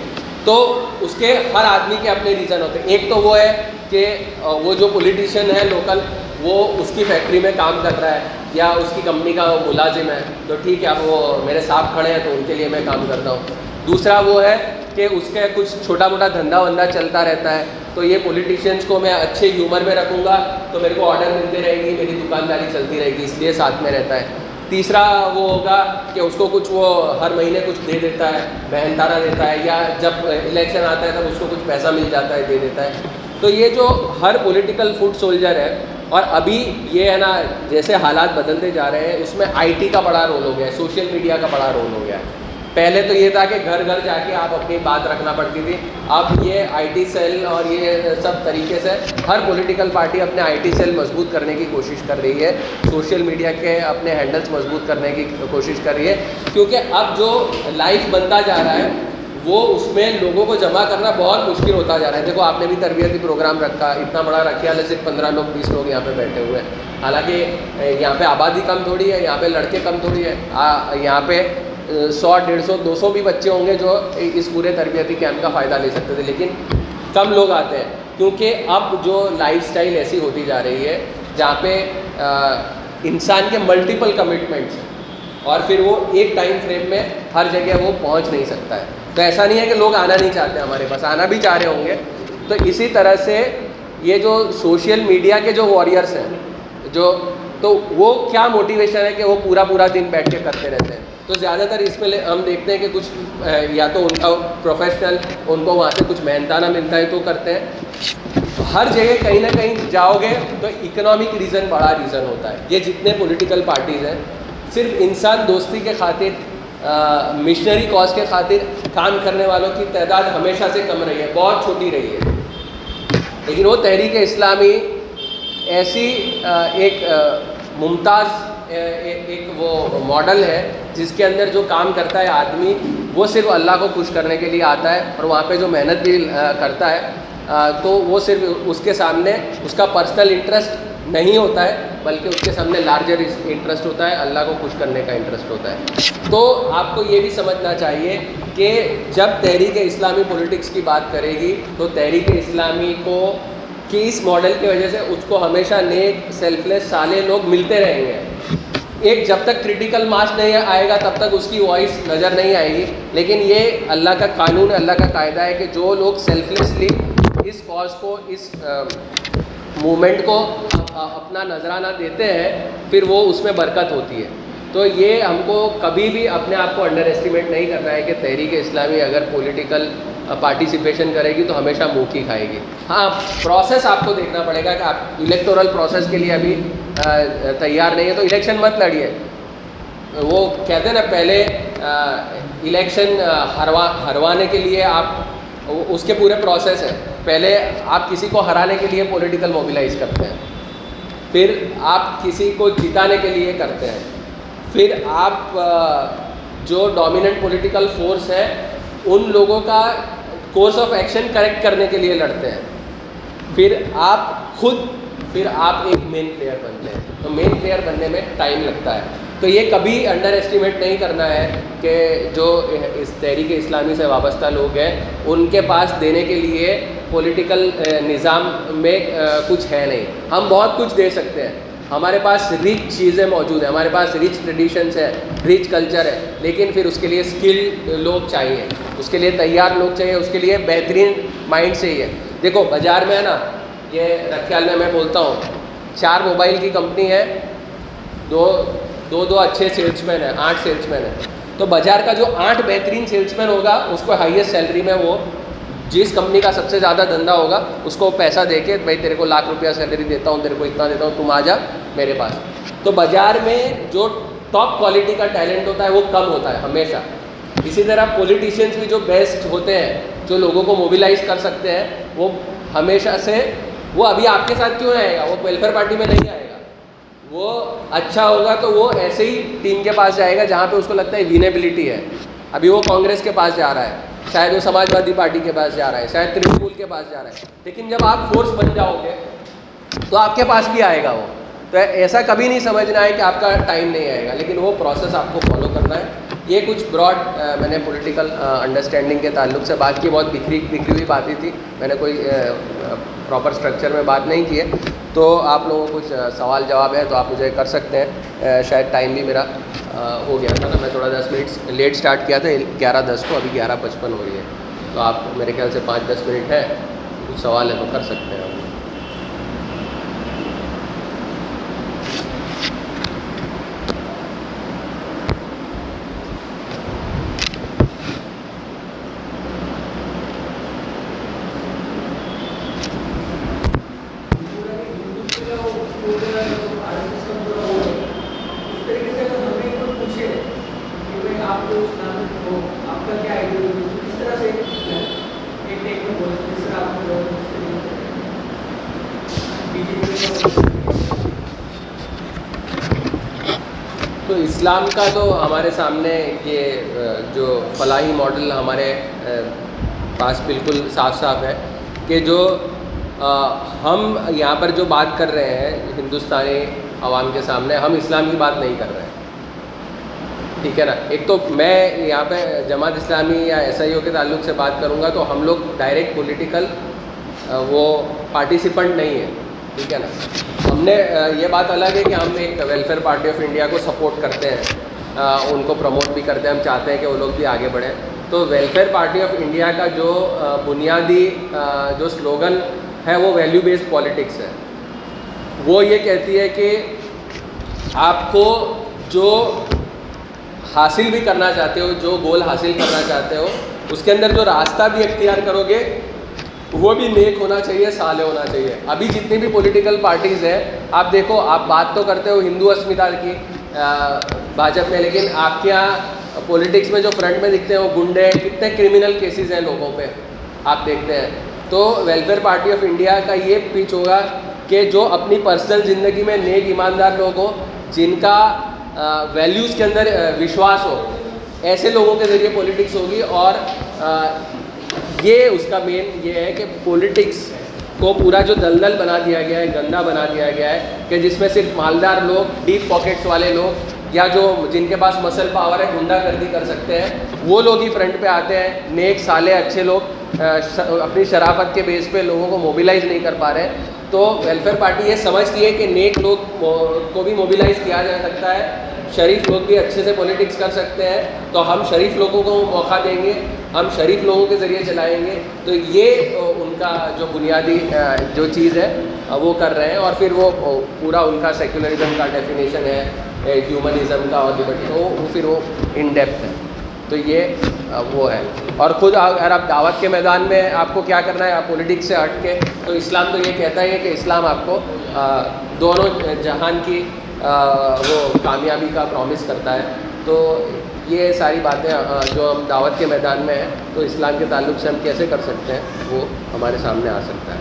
تو اس کے ہر آدمی کے اپنے ریزن ہوتے ہیں۔ ایک تو وہ ہے کہ وہ جو پولیٹیشین ہے لوکل وہ اس کی فیکٹری میں کام کر رہا ہے یا اس کی کمپنی کا ملازم ہے، تو ٹھیک ہے، اب وہ میرے ساتھ کھڑے ہیں تو ان کے لیے میں کام کرتا ہوں۔ دوسرا وہ ہے کہ اس کے کچھ چھوٹا موٹا دھندا وندا چلتا رہتا ہے۔ تو یہ پولیٹیشینس کو میں اچھے ہیومر میں رکھوں گا، تو میرے کو آڈر ملتے رہے گی، میری دکانداری چلتی رہے گی، اس لیے ساتھ میں رہتا ہے۔ تیسرا وہ ہوگا کہ اس کو کچھ وہ ہر مہینے کچھ دے دیتا ہے، بہن تارا دیتا ہے، یا جب الیکشن آتا ہے تب اس کو کچھ پیسہ مل جاتا ہے، دے دیتا ہے۔ تو یہ جو ہر پولیٹیکل فوڈ سولجر ہے اور ابھی یہ ہے نا، جیسے حالات بدلتے جا رہے ہیں، اس میں آئی ٹی کا بڑا رول ہو گیا ہے، سوشل میڈیا کا بڑا رول ہو گیا ہے۔ پہلے تو یہ تھا کہ گھر گھر جا کے آپ اپنی بات رکھنا پڑتی تھی۔ اب یہ آئی ٹی سیل اور یہ سب طریقے سے ہر پولیٹیکل پارٹی اپنے آئی ٹی سیل مضبوط کرنے کی کوشش کر رہی ہے۔ سوشل میڈیا کے اپنے ہینڈلس مضبوط کرنے کی کوشش کر رہی ہے۔ کیونکہ اب جو لائف بنتا جا رہا ہے وہ اس میں لوگوں کو جمع کرنا بہت مشکل ہوتا جا رہا ہے۔ دیکھو، آپ نے بھی تربیتی پروگرام رکھا، اتنا بڑا رکھا ہے صرف پندرہ لوگ، بیس لوگ یہاں پہ بیٹھے ہوئے ہیں۔ حالانکہ یہاں پہ آبادی کم تھوڑی ہے، یہاں پہ لڑکے کم تھوڑی ہے۔ یہاں پہ سو، ڈیڑھ سو، دو سو بھی بچے ہوں گے جو اس پورے تربیتی کیمپ کا فائدہ لے سکتے تھے۔ لیکن کم لوگ آتے ہیں، کیونکہ اب جو لائف اسٹائل ایسی ہوتی جا رہی ہے، جہاں پہ انسان کے ملٹیپل کمٹمنٹس ہیں۔ اور پھر وہ ایک ٹائم فریم میں ہر جگہ وہ پہنچ نہیں سکتا ہے۔ تو ایسا نہیں ہے کہ لوگ آنا نہیں چاہتے ہمارے پاس، آنا بھی چاہ رہے ہوں گے۔ تو اسی طرح سے یہ جو سوشل میڈیا کے جو واریئرس ہیں، جو تو وہ کیا موٹیویشن ہے کہ وہ پورا پورا دن بیٹھ کے کرتے رہتے ہیں؟ تو زیادہ تر اس میں ہم دیکھتے ہیں کہ کچھ یا تو ان کا پروفیشنل ان کو وہاں سے کچھ محنتانہ ملتا ہے تو کرتے ہیں۔ ہر جگہ کہیں نہ کہیں جاؤ گے تو اکنامک ریزن بڑا ریزن ہوتا ہے۔ یہ جتنے پولیٹیکل پارٹیز ہیں، صرف انسان دوستی کے خاطر مشنری کاز کے خاطر کام کرنے والوں کی تعداد ہمیشہ سے کم رہی ہے، بہت چھوٹی رہی ہے۔ لیکن وہ تحریک اسلامی ایسی ایک ممتاز ایک وہ ماڈل ہے، جس کے اندر جو کام کرتا ہے آدمی، وہ صرف اللہ کو خوش کرنے کے لیے آتا ہے اور وہاں پہ جو محنت بھی کرتا ہے تو وہ صرف اس کے سامنے، اس کا پرسنل انٹرسٹ نہیں ہوتا ہے، بلکہ اس کے سامنے لارجر انٹرسٹ ہوتا ہے، اللہ کو خوش کرنے کا انٹرسٹ ہوتا ہے۔ تو آپ کو یہ بھی سمجھنا چاہیے کہ جب تحریک اسلامی پولیٹکس کی بات کرے گی، تو تحریک اسلامی کو کہ اس ماڈل کی وجہ سے اس کو ہمیشہ نیک سیلف لیس سالے لوگ ملتے رہیں گے؟ ایک جب تک کریٹیکل ماس نہیں آئے گا، تب تک اس کی وائس نظر نہیں آئے گی۔ لیکن یہ اللہ کا قانون ہے اللہ کا قاعدہ ہے کہ جو لوگ سیلف لیسلی اس کاز کو، اس مومنٹ کو اپنا نذرانہ دیتے ہیں، پھر وہ اس میں برکت ہوتی ہے۔ تو یہ ہم کو کبھی بھی اپنے آپ کو انڈر اسٹیمیٹ نہیں کرنا ہے کہ تحریک اسلامی اگر پولیٹیکل پارٹیسپیشن کرے گی تو ہمیشہ منہ کی کھائے گی۔ ہاں پروسیس آپ کو دیکھنا پڑے گا کہ آپ الیکٹورل پروسیس کے لیے ابھی تیار نہیں ہے، تو الیکشن مت لڑیے۔ وہ کہتے ہیں نا، پہلے الیکشن ہروا، ہروانے کے لیے آپ اس کے پورے پروسیس ہیں۔ پہلے آپ کسی کو ہرانے کے لیے پولیٹیکل موبیلائز کرتے ہیں۔ پھر آپ کسی کو جتانے کے لیے کرتے ہیں۔ پھر آپ جو ڈومیننٹ پولیٹیکل فورس ہے، ان لوگوں کا کورس آف ایکشن کریکٹ کرنے کے لیے لڑتے ہیں۔ پھر آپ خود، پھر آپ ایک مین پلیئر بنتے ہیں تو مین پلیئر بننے میں ٹائم لگتا ہے۔ تو یہ کبھی انڈر اسٹیمیٹ نہیں کرنا ہے کہ جو اس تحریک اسلامی سے وابستہ لوگ ہیں، ان کے پاس دینے کے لیے پولیٹیکل نظام میں کچھ ہے نہیں۔ ہم بہت کچھ دے سکتے ہیں۔ ہمارے پاس رچ چیزیں موجود ہیں، ہمارے پاس رچ ٹریڈیشنس ہے رچ کلچر ہے لیکن پھر اس کے لیے اسکلڈ لوگ چاہیے۔ اس کے لیے تیار لوگ چاہیے، اس کے لیے بہترین مائنڈ چاہیے۔ دیکھو، بازار میں ہے نا، یہ خیال میں میں بولتا ہوں، چار موبائل کی کمپنی ہے، دو دو دو اچھے سیلس مین ہیں، آٹھ سیلس مین ہیں۔ تو بازار کا جو آٹھ بہترین سیلس مین ہوگا، اس کو ہائیسٹ سیلری میں وہ جس کمپنی کا سب سے زیادہ دھندا ہوگا، اس کو پیسہ دے کے، بھائی تیرے کو لاکھ روپیہ سیلری دیتا ہوں، تیرے کو اتنا دیتا ہوں، تم آ جا میرے پاس۔ تو بازار میں جو ٹاپ کوالٹی کا ٹیلنٹ ہوتا ہے، وہ کم ہوتا ہے، ہمیشہ۔ اسی طرح پولیٹیشینس بھی جو بیسٹ ہوتے ہیں، جو لوگوں کو موبیلائز کر سکتے ہیں، وہ ہمیشہ سے، وہ ابھی آپ کے ساتھ کیوں آئے گا؟ وہ ویلفیئر پارٹی میں نہیں آئے گا۔ وہ اچھا ہوگا تو وہ ایسے ہی ٹیم کے پاس جائے گا جہاں پہ اس کو لگتا ہے وینیبلٹی ہے۔ ابھی وہ کانگریس کے پاس جا رہا ہے، شاید وہ سماج وادی پارٹی کے پاس جا رہا ہے، شاید ترنمول کے پاس جا رہا ہے۔ لیکن جب آپ فورس بن جاؤ گے، تو آپ کے پاس بھی آئے گا وہ۔ تو ایسا کبھی نہیں سمجھنا ہے کہ آپ کا ٹائم نہیں آئے گا، لیکن وہ پروسیس آپ کو فالو کرنا ہے۔ یہ کچھ براڈ میں نے پولیٹیکل انڈرسٹینڈنگ کے تعلق سے بات کی، بہت بکھری بکھری ہوئی باتیں تھی میں نے کوئی پراپر اسٹرکچر میں بات نہیں کی ہے۔ تو آپ لوگوں کو کچھ سوال جواب ہے تو آپ مجھے کر سکتے ہیں۔ شاید ٹائم بھی میرا ہو گیا تھا نا، میں تھوڑا دس منٹ لیٹ اسٹارٹ کیا تھا، گیارہ دس کو، ابھی گیارہ پچپن ہو رہی ہے۔ تو آپ میرے خیال سے پانچ دس منٹ ہے، کچھ سوال ہے تو کر سکتے ہیں۔ کا تو ہمارے سامنے یہ جو فلاحی ماڈل ہمارے پاس بالکل صاف صاف ہے کہ جو ہم یہاں پر جو بات کر رہے ہیں ہندوستانی عوام کے سامنے، ہم اسلام کی بات نہیں کر رہے۔ ہیں ٹھیک ہے نا؟ ایک تو میں یہاں پہ جماعت اسلامی یا ایس آئی او کے تعلق سے بات کروں گا تو ہم لوگ ڈائریکٹ پولیٹیکل وہ پارٹیسپنٹ نہیں ہیں۔ ٹھیک ہے نا؟ ہم نے یہ بات الگ ہے کہ ہم ایک ویلفیئر پارٹی آف انڈیا کو سپورٹ کرتے ہیں۔ ان کو پروموٹ بھی کرتے ہیں، ہم چاہتے ہیں کہ وہ لوگ بھی آگے بڑھیں۔ تو ویلفیئر پارٹی آف انڈیا کا جو بنیادی جو سلوگن ہے، وہ ویلیو بیسڈ پالیٹکس ہے۔ وہ یہ کہتی ہے کہ آپ کو جو حاصل بھی کرنا چاہتے ہو، جو گول حاصل کرنا چاہتے ہو، اس کے اندر جو راستہ بھی اختیار کرو گے وہ بھی نیک ہونا چاہیے سالے ہونا چاہیے۔ ابھی جتنی بھی پولیٹیکل پارٹیز ہیں، آپ دیکھو، آپ بات تو کرتے ہو ہندو اسمتا کی بھاجپ میں، لیکن آپ کے یہاں پولیٹکس میں جو فرنٹ میں دکھتے ہیں، وہ گنڈے کتنے کرمنل کیسز ہیں لوگوں پہ آپ دیکھتے ہیں۔ تو ویلفیئر پارٹی آف انڈیا کا یہ پیچ ہوگا کہ جو اپنی پرسنل زندگی میں نیک ایماندار لوگ ہوں، جن کا ویلیوز کے اندر وشواس ہو، ایسے لوگوں کے ذریعے پولیٹکس ہوگی۔ اور یہ اس کا مین یہ ہے کہ پولیٹکس کو پورا جو دلدل بنا دیا گیا ہے گندا بنا دیا گیا ہے کہ جس میں صرف مالدار لوگ ڈیپ پاکٹس والے لوگ یا جو جن کے پاس مسل پاور ہے گنڈا گردی کر سکتے ہیں۔ وہ لوگ ہی فرنٹ پہ آتے ہیں۔ نیک سالے اچھے لوگ اپنی شرافت کے بیس پہ لوگوں کو موبلائز نہیں کر پا رہے۔ تو ویلفیئر پارٹی یہ سمجھتی ہے کہ نیک لوگ کو بھی موبلائز کیا جا سکتا ہے۔ شریف لوگ بھی اچھے سے پولیٹکس کر سکتے ہیں۔ تو ہم شریف لوگوں کو موقع دیں گے۔ ہم شریف لوگوں کے ذریعے چلائیں گے۔ تو یہ ان کا جو بنیادی جو چیز ہے وہ کر رہے ہیں۔ اور پھر وہ پورا ان کا سیکولرزم کا ڈیفینیشن ہے۔ ہیومنزم کا اور لبرٹی وہ پھر وہ ان ڈیپتھ ہے. تو یہ وہ ہے. اور خود اگر آپ دعوت کے میدان میں آپ کو کیا کرنا ہے، آپ پولیٹکس سے ہٹ کے، تو اسلام تو یہ کہتا ہے کہ اسلام آپ کو دونوں جہان کی وہ کامیابی کا پرومس کرتا ہے. تو یہ ساری باتیں جو ہم دعوت کے میدان میں ہیں، تو اسلام کے تعلق سے ہم کیسے کر سکتے ہیں، وہ ہمارے سامنے آ سکتا ہے.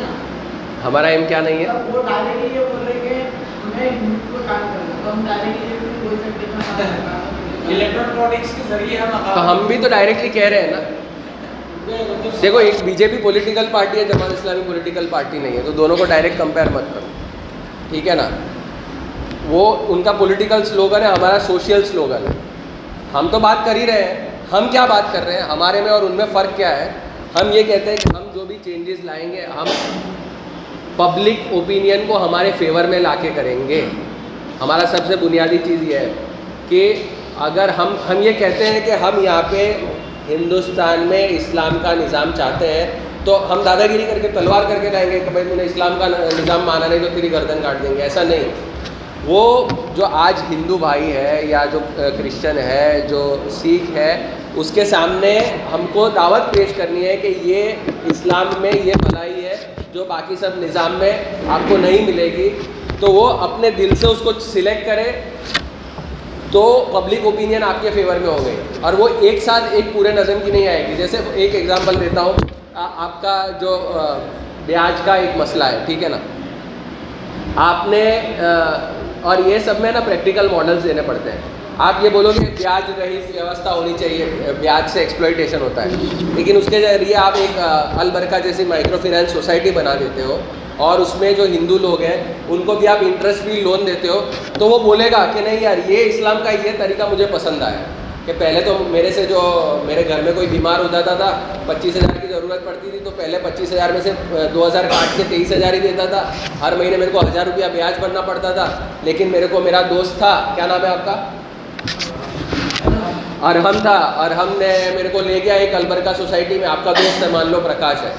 ہمارا ایم کیا نہیں ہے؟ تو ہم بھی تو ڈائریکٹلی کہہ رہے ہیں نا۔ دیکھو ایک B J P political party ہے جماعت اسلامی پولیٹیکل پارٹی نہیں ہے۔ تو دونوں کو ڈائریکٹ کمپیئر مت کرو۔ ٹھیک ہے نا؟ وہ ان کا پولیٹیکل سلوگن ہے ہمارا سوشل سلوگن ہے۔ ہم تو بات کر ہی رہے ہیں۔ ہم کیا بات کر رہے ہیں؟ ہمارے میں اور ان میں فرق کیا ہے؟ ہم یہ کہتے ہیں کہ ہم جو بھی چینجز لائیں گے ہم پبلک اوپینین کو ہمارے فیور میں لا کے کریں گے۔ ہمارا سب سے بنیادی چیز یہ ہے کہ اگر ہم ہم یہ کہتے ہیں کہ ہم یہاں پہ ہندوستان میں اسلام کا نظام چاہتے ہیں، تو ہم دادا گیری کر کے تلوار کر کے جائیں گے کہ بھائی تو نے اسلام کا نظام مانا نہیں تو تیری گردن کاٹ دیں گے۔ ایسا نہیں۔ وہ جو آج ہندو بھائی ہے یا جو کرسچن ہے، جو سکھ ہے اس کے سامنے ہم کو دعوت پیش کرنی ہے کہ یہ اسلام میں یہ بھلائی ہے جو باقی سب نظام میں آپ کو نہیں ملے گی۔ تو وہ اپنے دل سے اس کو سلیکٹ کرے تو پبلک اوپینین آپ کے فیور میں ہو گئی اور وہ ایک ساتھ ایک پورے نظم کی نہیں آئے گی۔ جیسے ایک ایگزامپل دیتا ہوں آپ کا جو بیاج کا ایک مسئلہ ہے، ٹھیک ہے نا؟ آپ نے اور یہ سب میں نا پریکٹیکل ماڈلس دینے پڑتے ہیں۔ آپ یہ بولو کہ بیاج رہی ویوستھا ہونی چاہیے بیاج سے ایکسپلوئٹیشن ہوتا ہے۔ لیکن اس کے ذریعے آپ ایک البرکہ جیسی مائکرو فائنینس سوسائٹی بنا دیتے ہو اور اس میں جو ہندو لوگ ہیں، ان کو بھی آپ انٹرسٹ بھی لون دیتے ہو، تو وہ بولے گا کہ نہیں یار، یہ اسلام کا یہ طریقہ مجھے پسند آیا کہ پہلے تو میرے سے جو، میرے گھر میں کوئی بیمار ہو جاتا تھا، پچیس ہزار کی ضرورت پڑتی تھی، تو پہلے پچیس ہزار میں سے دو ہزار کاٹ کے تیئیس ہزار ہی دیتا تھا۔ ہر مہینے میرے کو ہزار روپیہ بیاج بھرنا پڑتا تھا، لیکن میرے کو میرا دوست تھا، کیا نام ہے آپ کا؟ ارحم تھا، ارحم نے میرے کو لے گیا ایک البرکا سوسائٹی میں، آپ کا دوست ہے، مان لو پرکاش ہے۔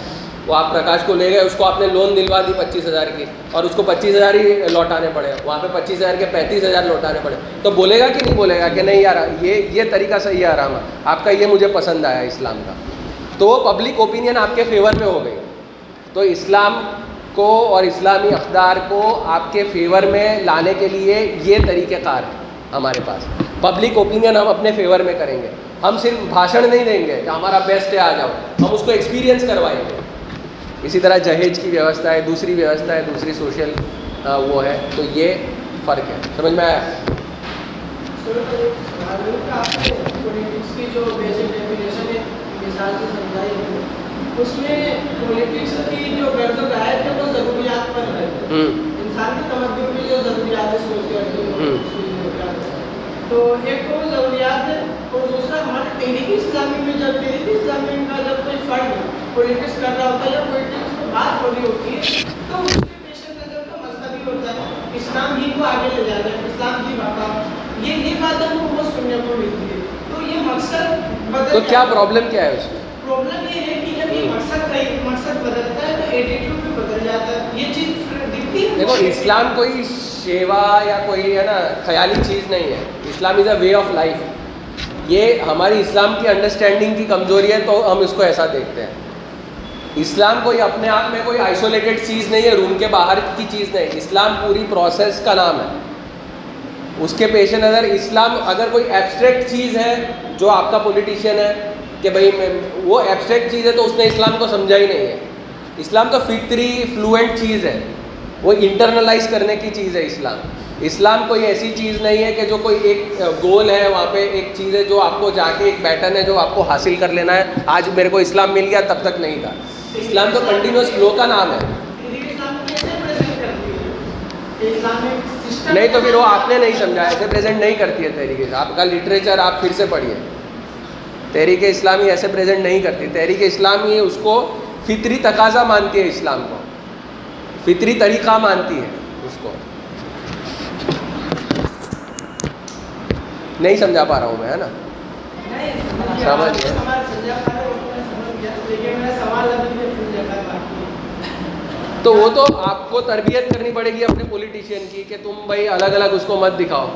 وہ آپ پرکاش کو لے گئے، اس کو آپ نے لون دلوا دی پچیس ہزار کی اور اس کو پچیس ہزار ہی لوٹانے پڑے۔ وہاں پہ پچیس ہزار کے پینتیس ہزار لوٹانے پڑے۔ تو بولے گا کہ نہیں بولے گا کہ نہیں یار، یہ یہ طریقہ صحیح ہے آرام آپ کا یہ مجھے پسند آیا اسلام کا۔ تو وہ پبلک اوپینین آپ کے فیور میں ہو گئی۔ تو اسلام کو اور اسلامی اقدار کو آپ کے فیور میں لانے کے لیے یہ طریقہ کار ہے۔ ہمارے پاس۔ پبلک اوپینین ہم اپنے فیور میں کریں گے۔ ہم صرف بھاشن نہیں دیں گے کہ ہمارا بیسٹ ہے آ جاؤ۔ ہم اس کو ایکسپیرینس کروائیں گے۔ اسی طرح جہیز کی ویوستھا ہے دوسری ویوستھا ہے دوسری سوشل وہ ہے۔ تو یہ فرق ہے۔ سمجھ میں آیا؟ اس میں پولیٹکس کی جو غرض و غائب ہے وہ ضروریات پر ہے۔ انسان کے تمدن جو ضروریات ہے تو ایک تو وہ ضروریات ہے اور دوسرا ہمارے تحریک اسلامی میں جب تحریک اسلامی کا جب کوئی فرد پولیٹکس کر رہا ہوتا ہے یا پولیٹکس کی بات ہو رہی ہوتی ہے تو اس کے پیش نظر کا مذہبی ہوتا ہے۔ اسلام ہی کو آگے لے جانا ہے اسلام کی بقا یہ یہ بات ہم کو بہت سننے کو ملتی ہے تو یہ مقصد تو کیا پرابلم کیا ہے اس میں؟ پرابلم یہ ہے کہ جب یہ مقصد کا مقصد بدلتا ہے تو ایٹیٹیوڈ بھی بدل جاتا ہے۔ یہ چیز دکھتی ہے۔ دیکھو اسلام کوئی شیوا یا کوئی ہے نا، خیالی چیز نہیں ہے۔ اسلام از اے وے آف لائف یہ ہماری اسلام کی انڈرسٹینڈنگ کی کمزوری ہے تو ہم اس کو ایسا دیکھتے ہیں۔ اسلام کوئی اپنے آپ میں کوئی آئسولیٹڈ چیز نہیں ہے روم کے باہر کی چیز نہیں اسلام پوری پروسیس کا نام ہے۔ اس کے پیش نظر اسلام اگر کوئی ایبسٹریکٹ چیز ہے جو آپ کا پولیٹیشین ہے کہ بھائی وہ ایبسٹریکٹ چیز ہے تو اس نے اسلام کو سمجھا ہی نہیں ہے۔ اسلام تو فطری فلوئنٹ چیز ہے۔ وہ انٹرنلائز کرنے کی چیز ہے اسلام۔ اسلام کوئی ایسی چیز نہیں ہے کہ جو کوئی ایک گول ہے، وہاں پہ ایک چیز ہے جو آپ کو جا کے ایک پیٹرن ہے جو آپ کو حاصل کر لینا ہے۔ آج میرے کو اسلام مل گیا، تب تک نہیں تھا۔ اسلام تو کنٹینیوس فلو کا نام ہے۔ نہیں تو پھر وہ آپ نے نہیں سمجھا، ایسے پریزنٹ نہیں کرتی ہے تحریک آپ کا لٹریچر آپ پھر سے پڑھیے۔ تحریک اسلامی ایسے پریزنٹ نہیں کرتی۔ تحریک اسلامی اس کو فطری تقاضا مانتی ہے اسلام کو۔ فطری طریقہ مانتی ہے اس کو۔ نہیں سمجھا پا رہا ہوں میں ہے نا؟ تو وہ تو آپ کو تربیت کرنی پڑے گی اپنے پولیٹیشین کی کہ تم بھائی الگ الگ اس کو مت دکھاؤ۔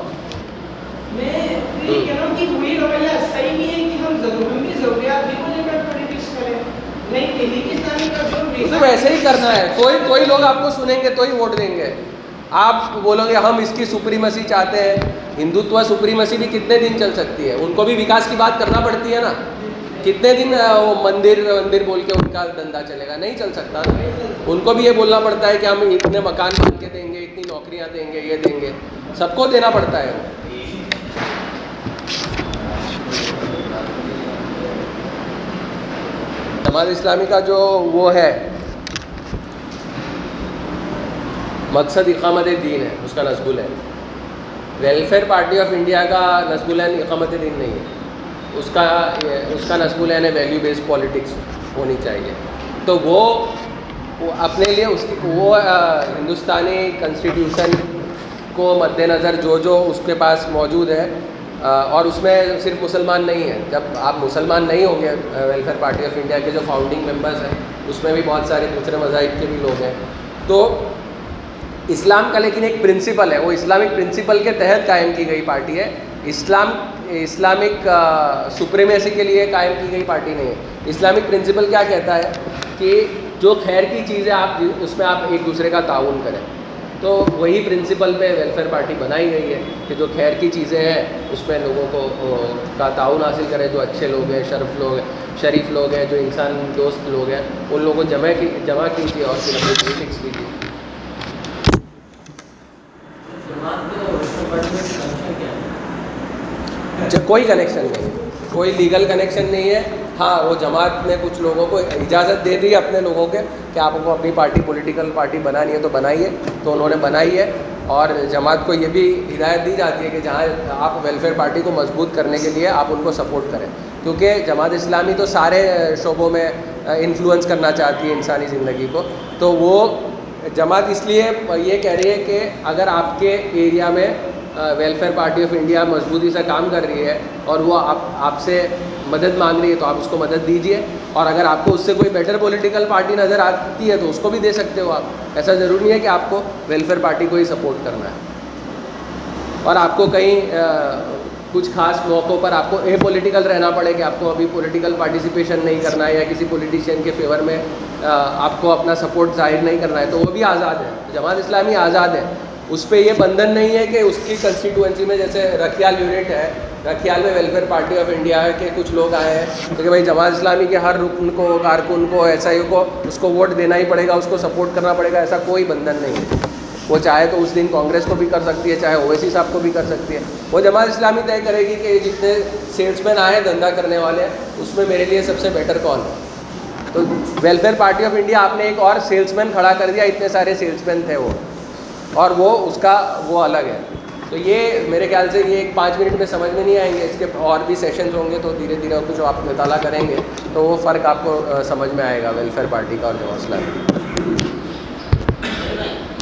تو ویسے مطلب ہی کرنا ہے۔ کوئی کوئی لوگ آپ کو سنیں گے تو ہی ووٹ دیں گے۔ آپ بولو گے، ہم اس کی سپریمسی چاہتے ہیں۔ ہندوتوا سپریمسی بھی کتنے دن چل سکتی ہے؟ ان کو بھی وکاس کی بات کرنا پڑتی ہے نا۔ کتنے دن وہ مندر مندر بول کے ان کا دھندا چلے گا؟ نہیں چل سکتا۔ ان کو بھی یہ بولنا پڑتا ہے کہ ہم اتنے مکان بن کے دیں گے، اتنی نوکریاں دیں گے، یہ دیں گے۔ سب کو دینا پڑتا ہے۔ جماعت اسلامی کا جو وہ ہے، مقصد اقامت دین ہے، اس کا نصب العین ویلفیئر پارٹی آف انڈیا کا نصب العین اقامت دین نہیں ہے۔ اس کا اس کا نصب العین ہے ویلیو بیسڈ پالیٹکس ہونی چاہیے۔ تو وہ اپنے لیے اس کی، وہ ہندوستانی کنسٹیٹیوشن کو مد نظر جو جو اس کے پاس موجود ہے اور اس میں صرف مسلمان نہیں ہیں۔ جب آپ مسلمان نہیں ہوں گے ویلفیئر پارٹی آف انڈیا کے جو فاؤنڈنگ ممبرس ہیں، اس میں بھی بہت سارے دوسرے مذاہب کے بھی لوگ ہیں۔ تو اسلام کا لیکن ایک پرنسپل ہے۔ وہ اسلامک پرنسپل کے تحت قائم کی گئی پارٹی ہے۔ اسلام، اسلامک سپریمیسی کے لیے قائم کی گئی پارٹی نہیں ہے۔ اسلامک پرنسپل کیا کہتا ہے؟ کہ جو خیر کی چیز ہے آپ، اس میں آپ ایک دوسرے کا تعاون کریں۔ تو وہی پرنسپل پہ ویلفیئر پارٹی بنائی گئی ہے کہ جو خیر کی چیزیں ہیں، اس میں لوگوں کو کا تعاون حاصل کرے جو اچھے لوگ ہیں، شرف لوگ ہیں، شریف لوگ ہیں، جو انسان دوست لوگ ہیں، ان لوگوں کو جمع کی، جمع کیجیے اور پھر اپنی پولیٹکس کیجیے کوئی کنیکشن نہیں کوئی لیگل کنیکشن نہیں ہے ہاں وہ جماعت نے کچھ لوگوں کو اجازت دے دی اپنے لوگوں کے کہ آپ کو اپنی پارٹی پولیٹیکل پارٹی بنانی ہے تو بنائیے تو انہوں نے بنائی ہے۔ اور جماعت کو یہ بھی ہدایت دی جاتی ہے کہ جہاں آپ ویلفیئر پارٹی کو مضبوط کرنے کے لیے آپ ان کو سپورٹ کریں۔ کیونکہ جماعت اسلامی تو سارے شعبوں میں انفلوئنس کرنا چاہتی ہے انسانی زندگی کو۔ تو وہ جماعت اس لیے یہ کہہ رہی ہے کہ اگر آپ کے ایریا میں ویلفیئر پارٹی آف انڈیا مضبوطی سے کام کر رہی ہے اور وہ آپ آپ سے مدد مانگ رہی ہے تو آپ اس کو مدد دیجیے اور اگر آپ کو اس سے کوئی بیٹر پولیٹیکل پارٹی نظر آتی ہے تو اس کو بھی دے سکتے ہو آپ۔ ایسا ضروری نہیں ہے کہ آپ کو ویلفیئر پارٹی کو ہی سپورٹ کرنا ہے۔ اور آپ کو کہیں کچھ خاص موقعوں پر آپ کو اے پولیٹیکل رہنا پڑے کہ آپ کو ابھی پولیٹیکل پارٹیسپیشن نہیں کرنا ہے یا کسی پولیٹیشین کے فیور میں آپ کو اپنا سپورٹ ظاہر نہیں کرنا ہے تو وہ بھی آزاد ہے۔ جماعت اسلامی آزاد ہے۔ اس پہ یہ بندھن نہیں ہے کہ اس کی کنسٹیٹوئنسی میں جیسے رکھیال یونٹ ہے رکھیال میں ویلفیئر پارٹی آف انڈیا ہے کہ کچھ لوگ آئے ہیں۔ تو کہ بھائی جماعت اسلامی کے ہر رکن کو، کارکن کو ایس آئی کو، اس کو ووٹ دینا ہی پڑے گا، اس کو سپورٹ کرنا پڑے گا، ایسا کوئی بندھن نہیں ہے۔ وہ چاہے تو اس دن کانگریس کو بھی کر سکتی ہے، چاہے اویسی صاحب کو بھی کر سکتی ہے۔ وہ جماعت اسلامی طے کرے گی کہ جتنے سیلس مین آئے دھندا کرنے والے ہیں، اس میں میرے لیے سب سے بیٹر کون ہے۔ تو ویلفیئر پارٹی آف انڈیا آپ نے ایک اور سیلس مین کھڑا کر دیا، اتنے سارے سیلس مین تھے وہ۔ اور وہ اس کا، وہ الگ ہے۔ تو یہ میرے خیال سے یہ ایک پانچ منٹ میں سمجھ میں نہیں آئیں گے، اس کے اور بھی سیشنز ہوں گے تو دھیرے دھیرے کچھ آپ مطالعہ کریں گے تو وہ فرق آپ کو سمجھ میں آئے گا ویلفیئر پارٹی کا اور جو مسئلہ ہے۔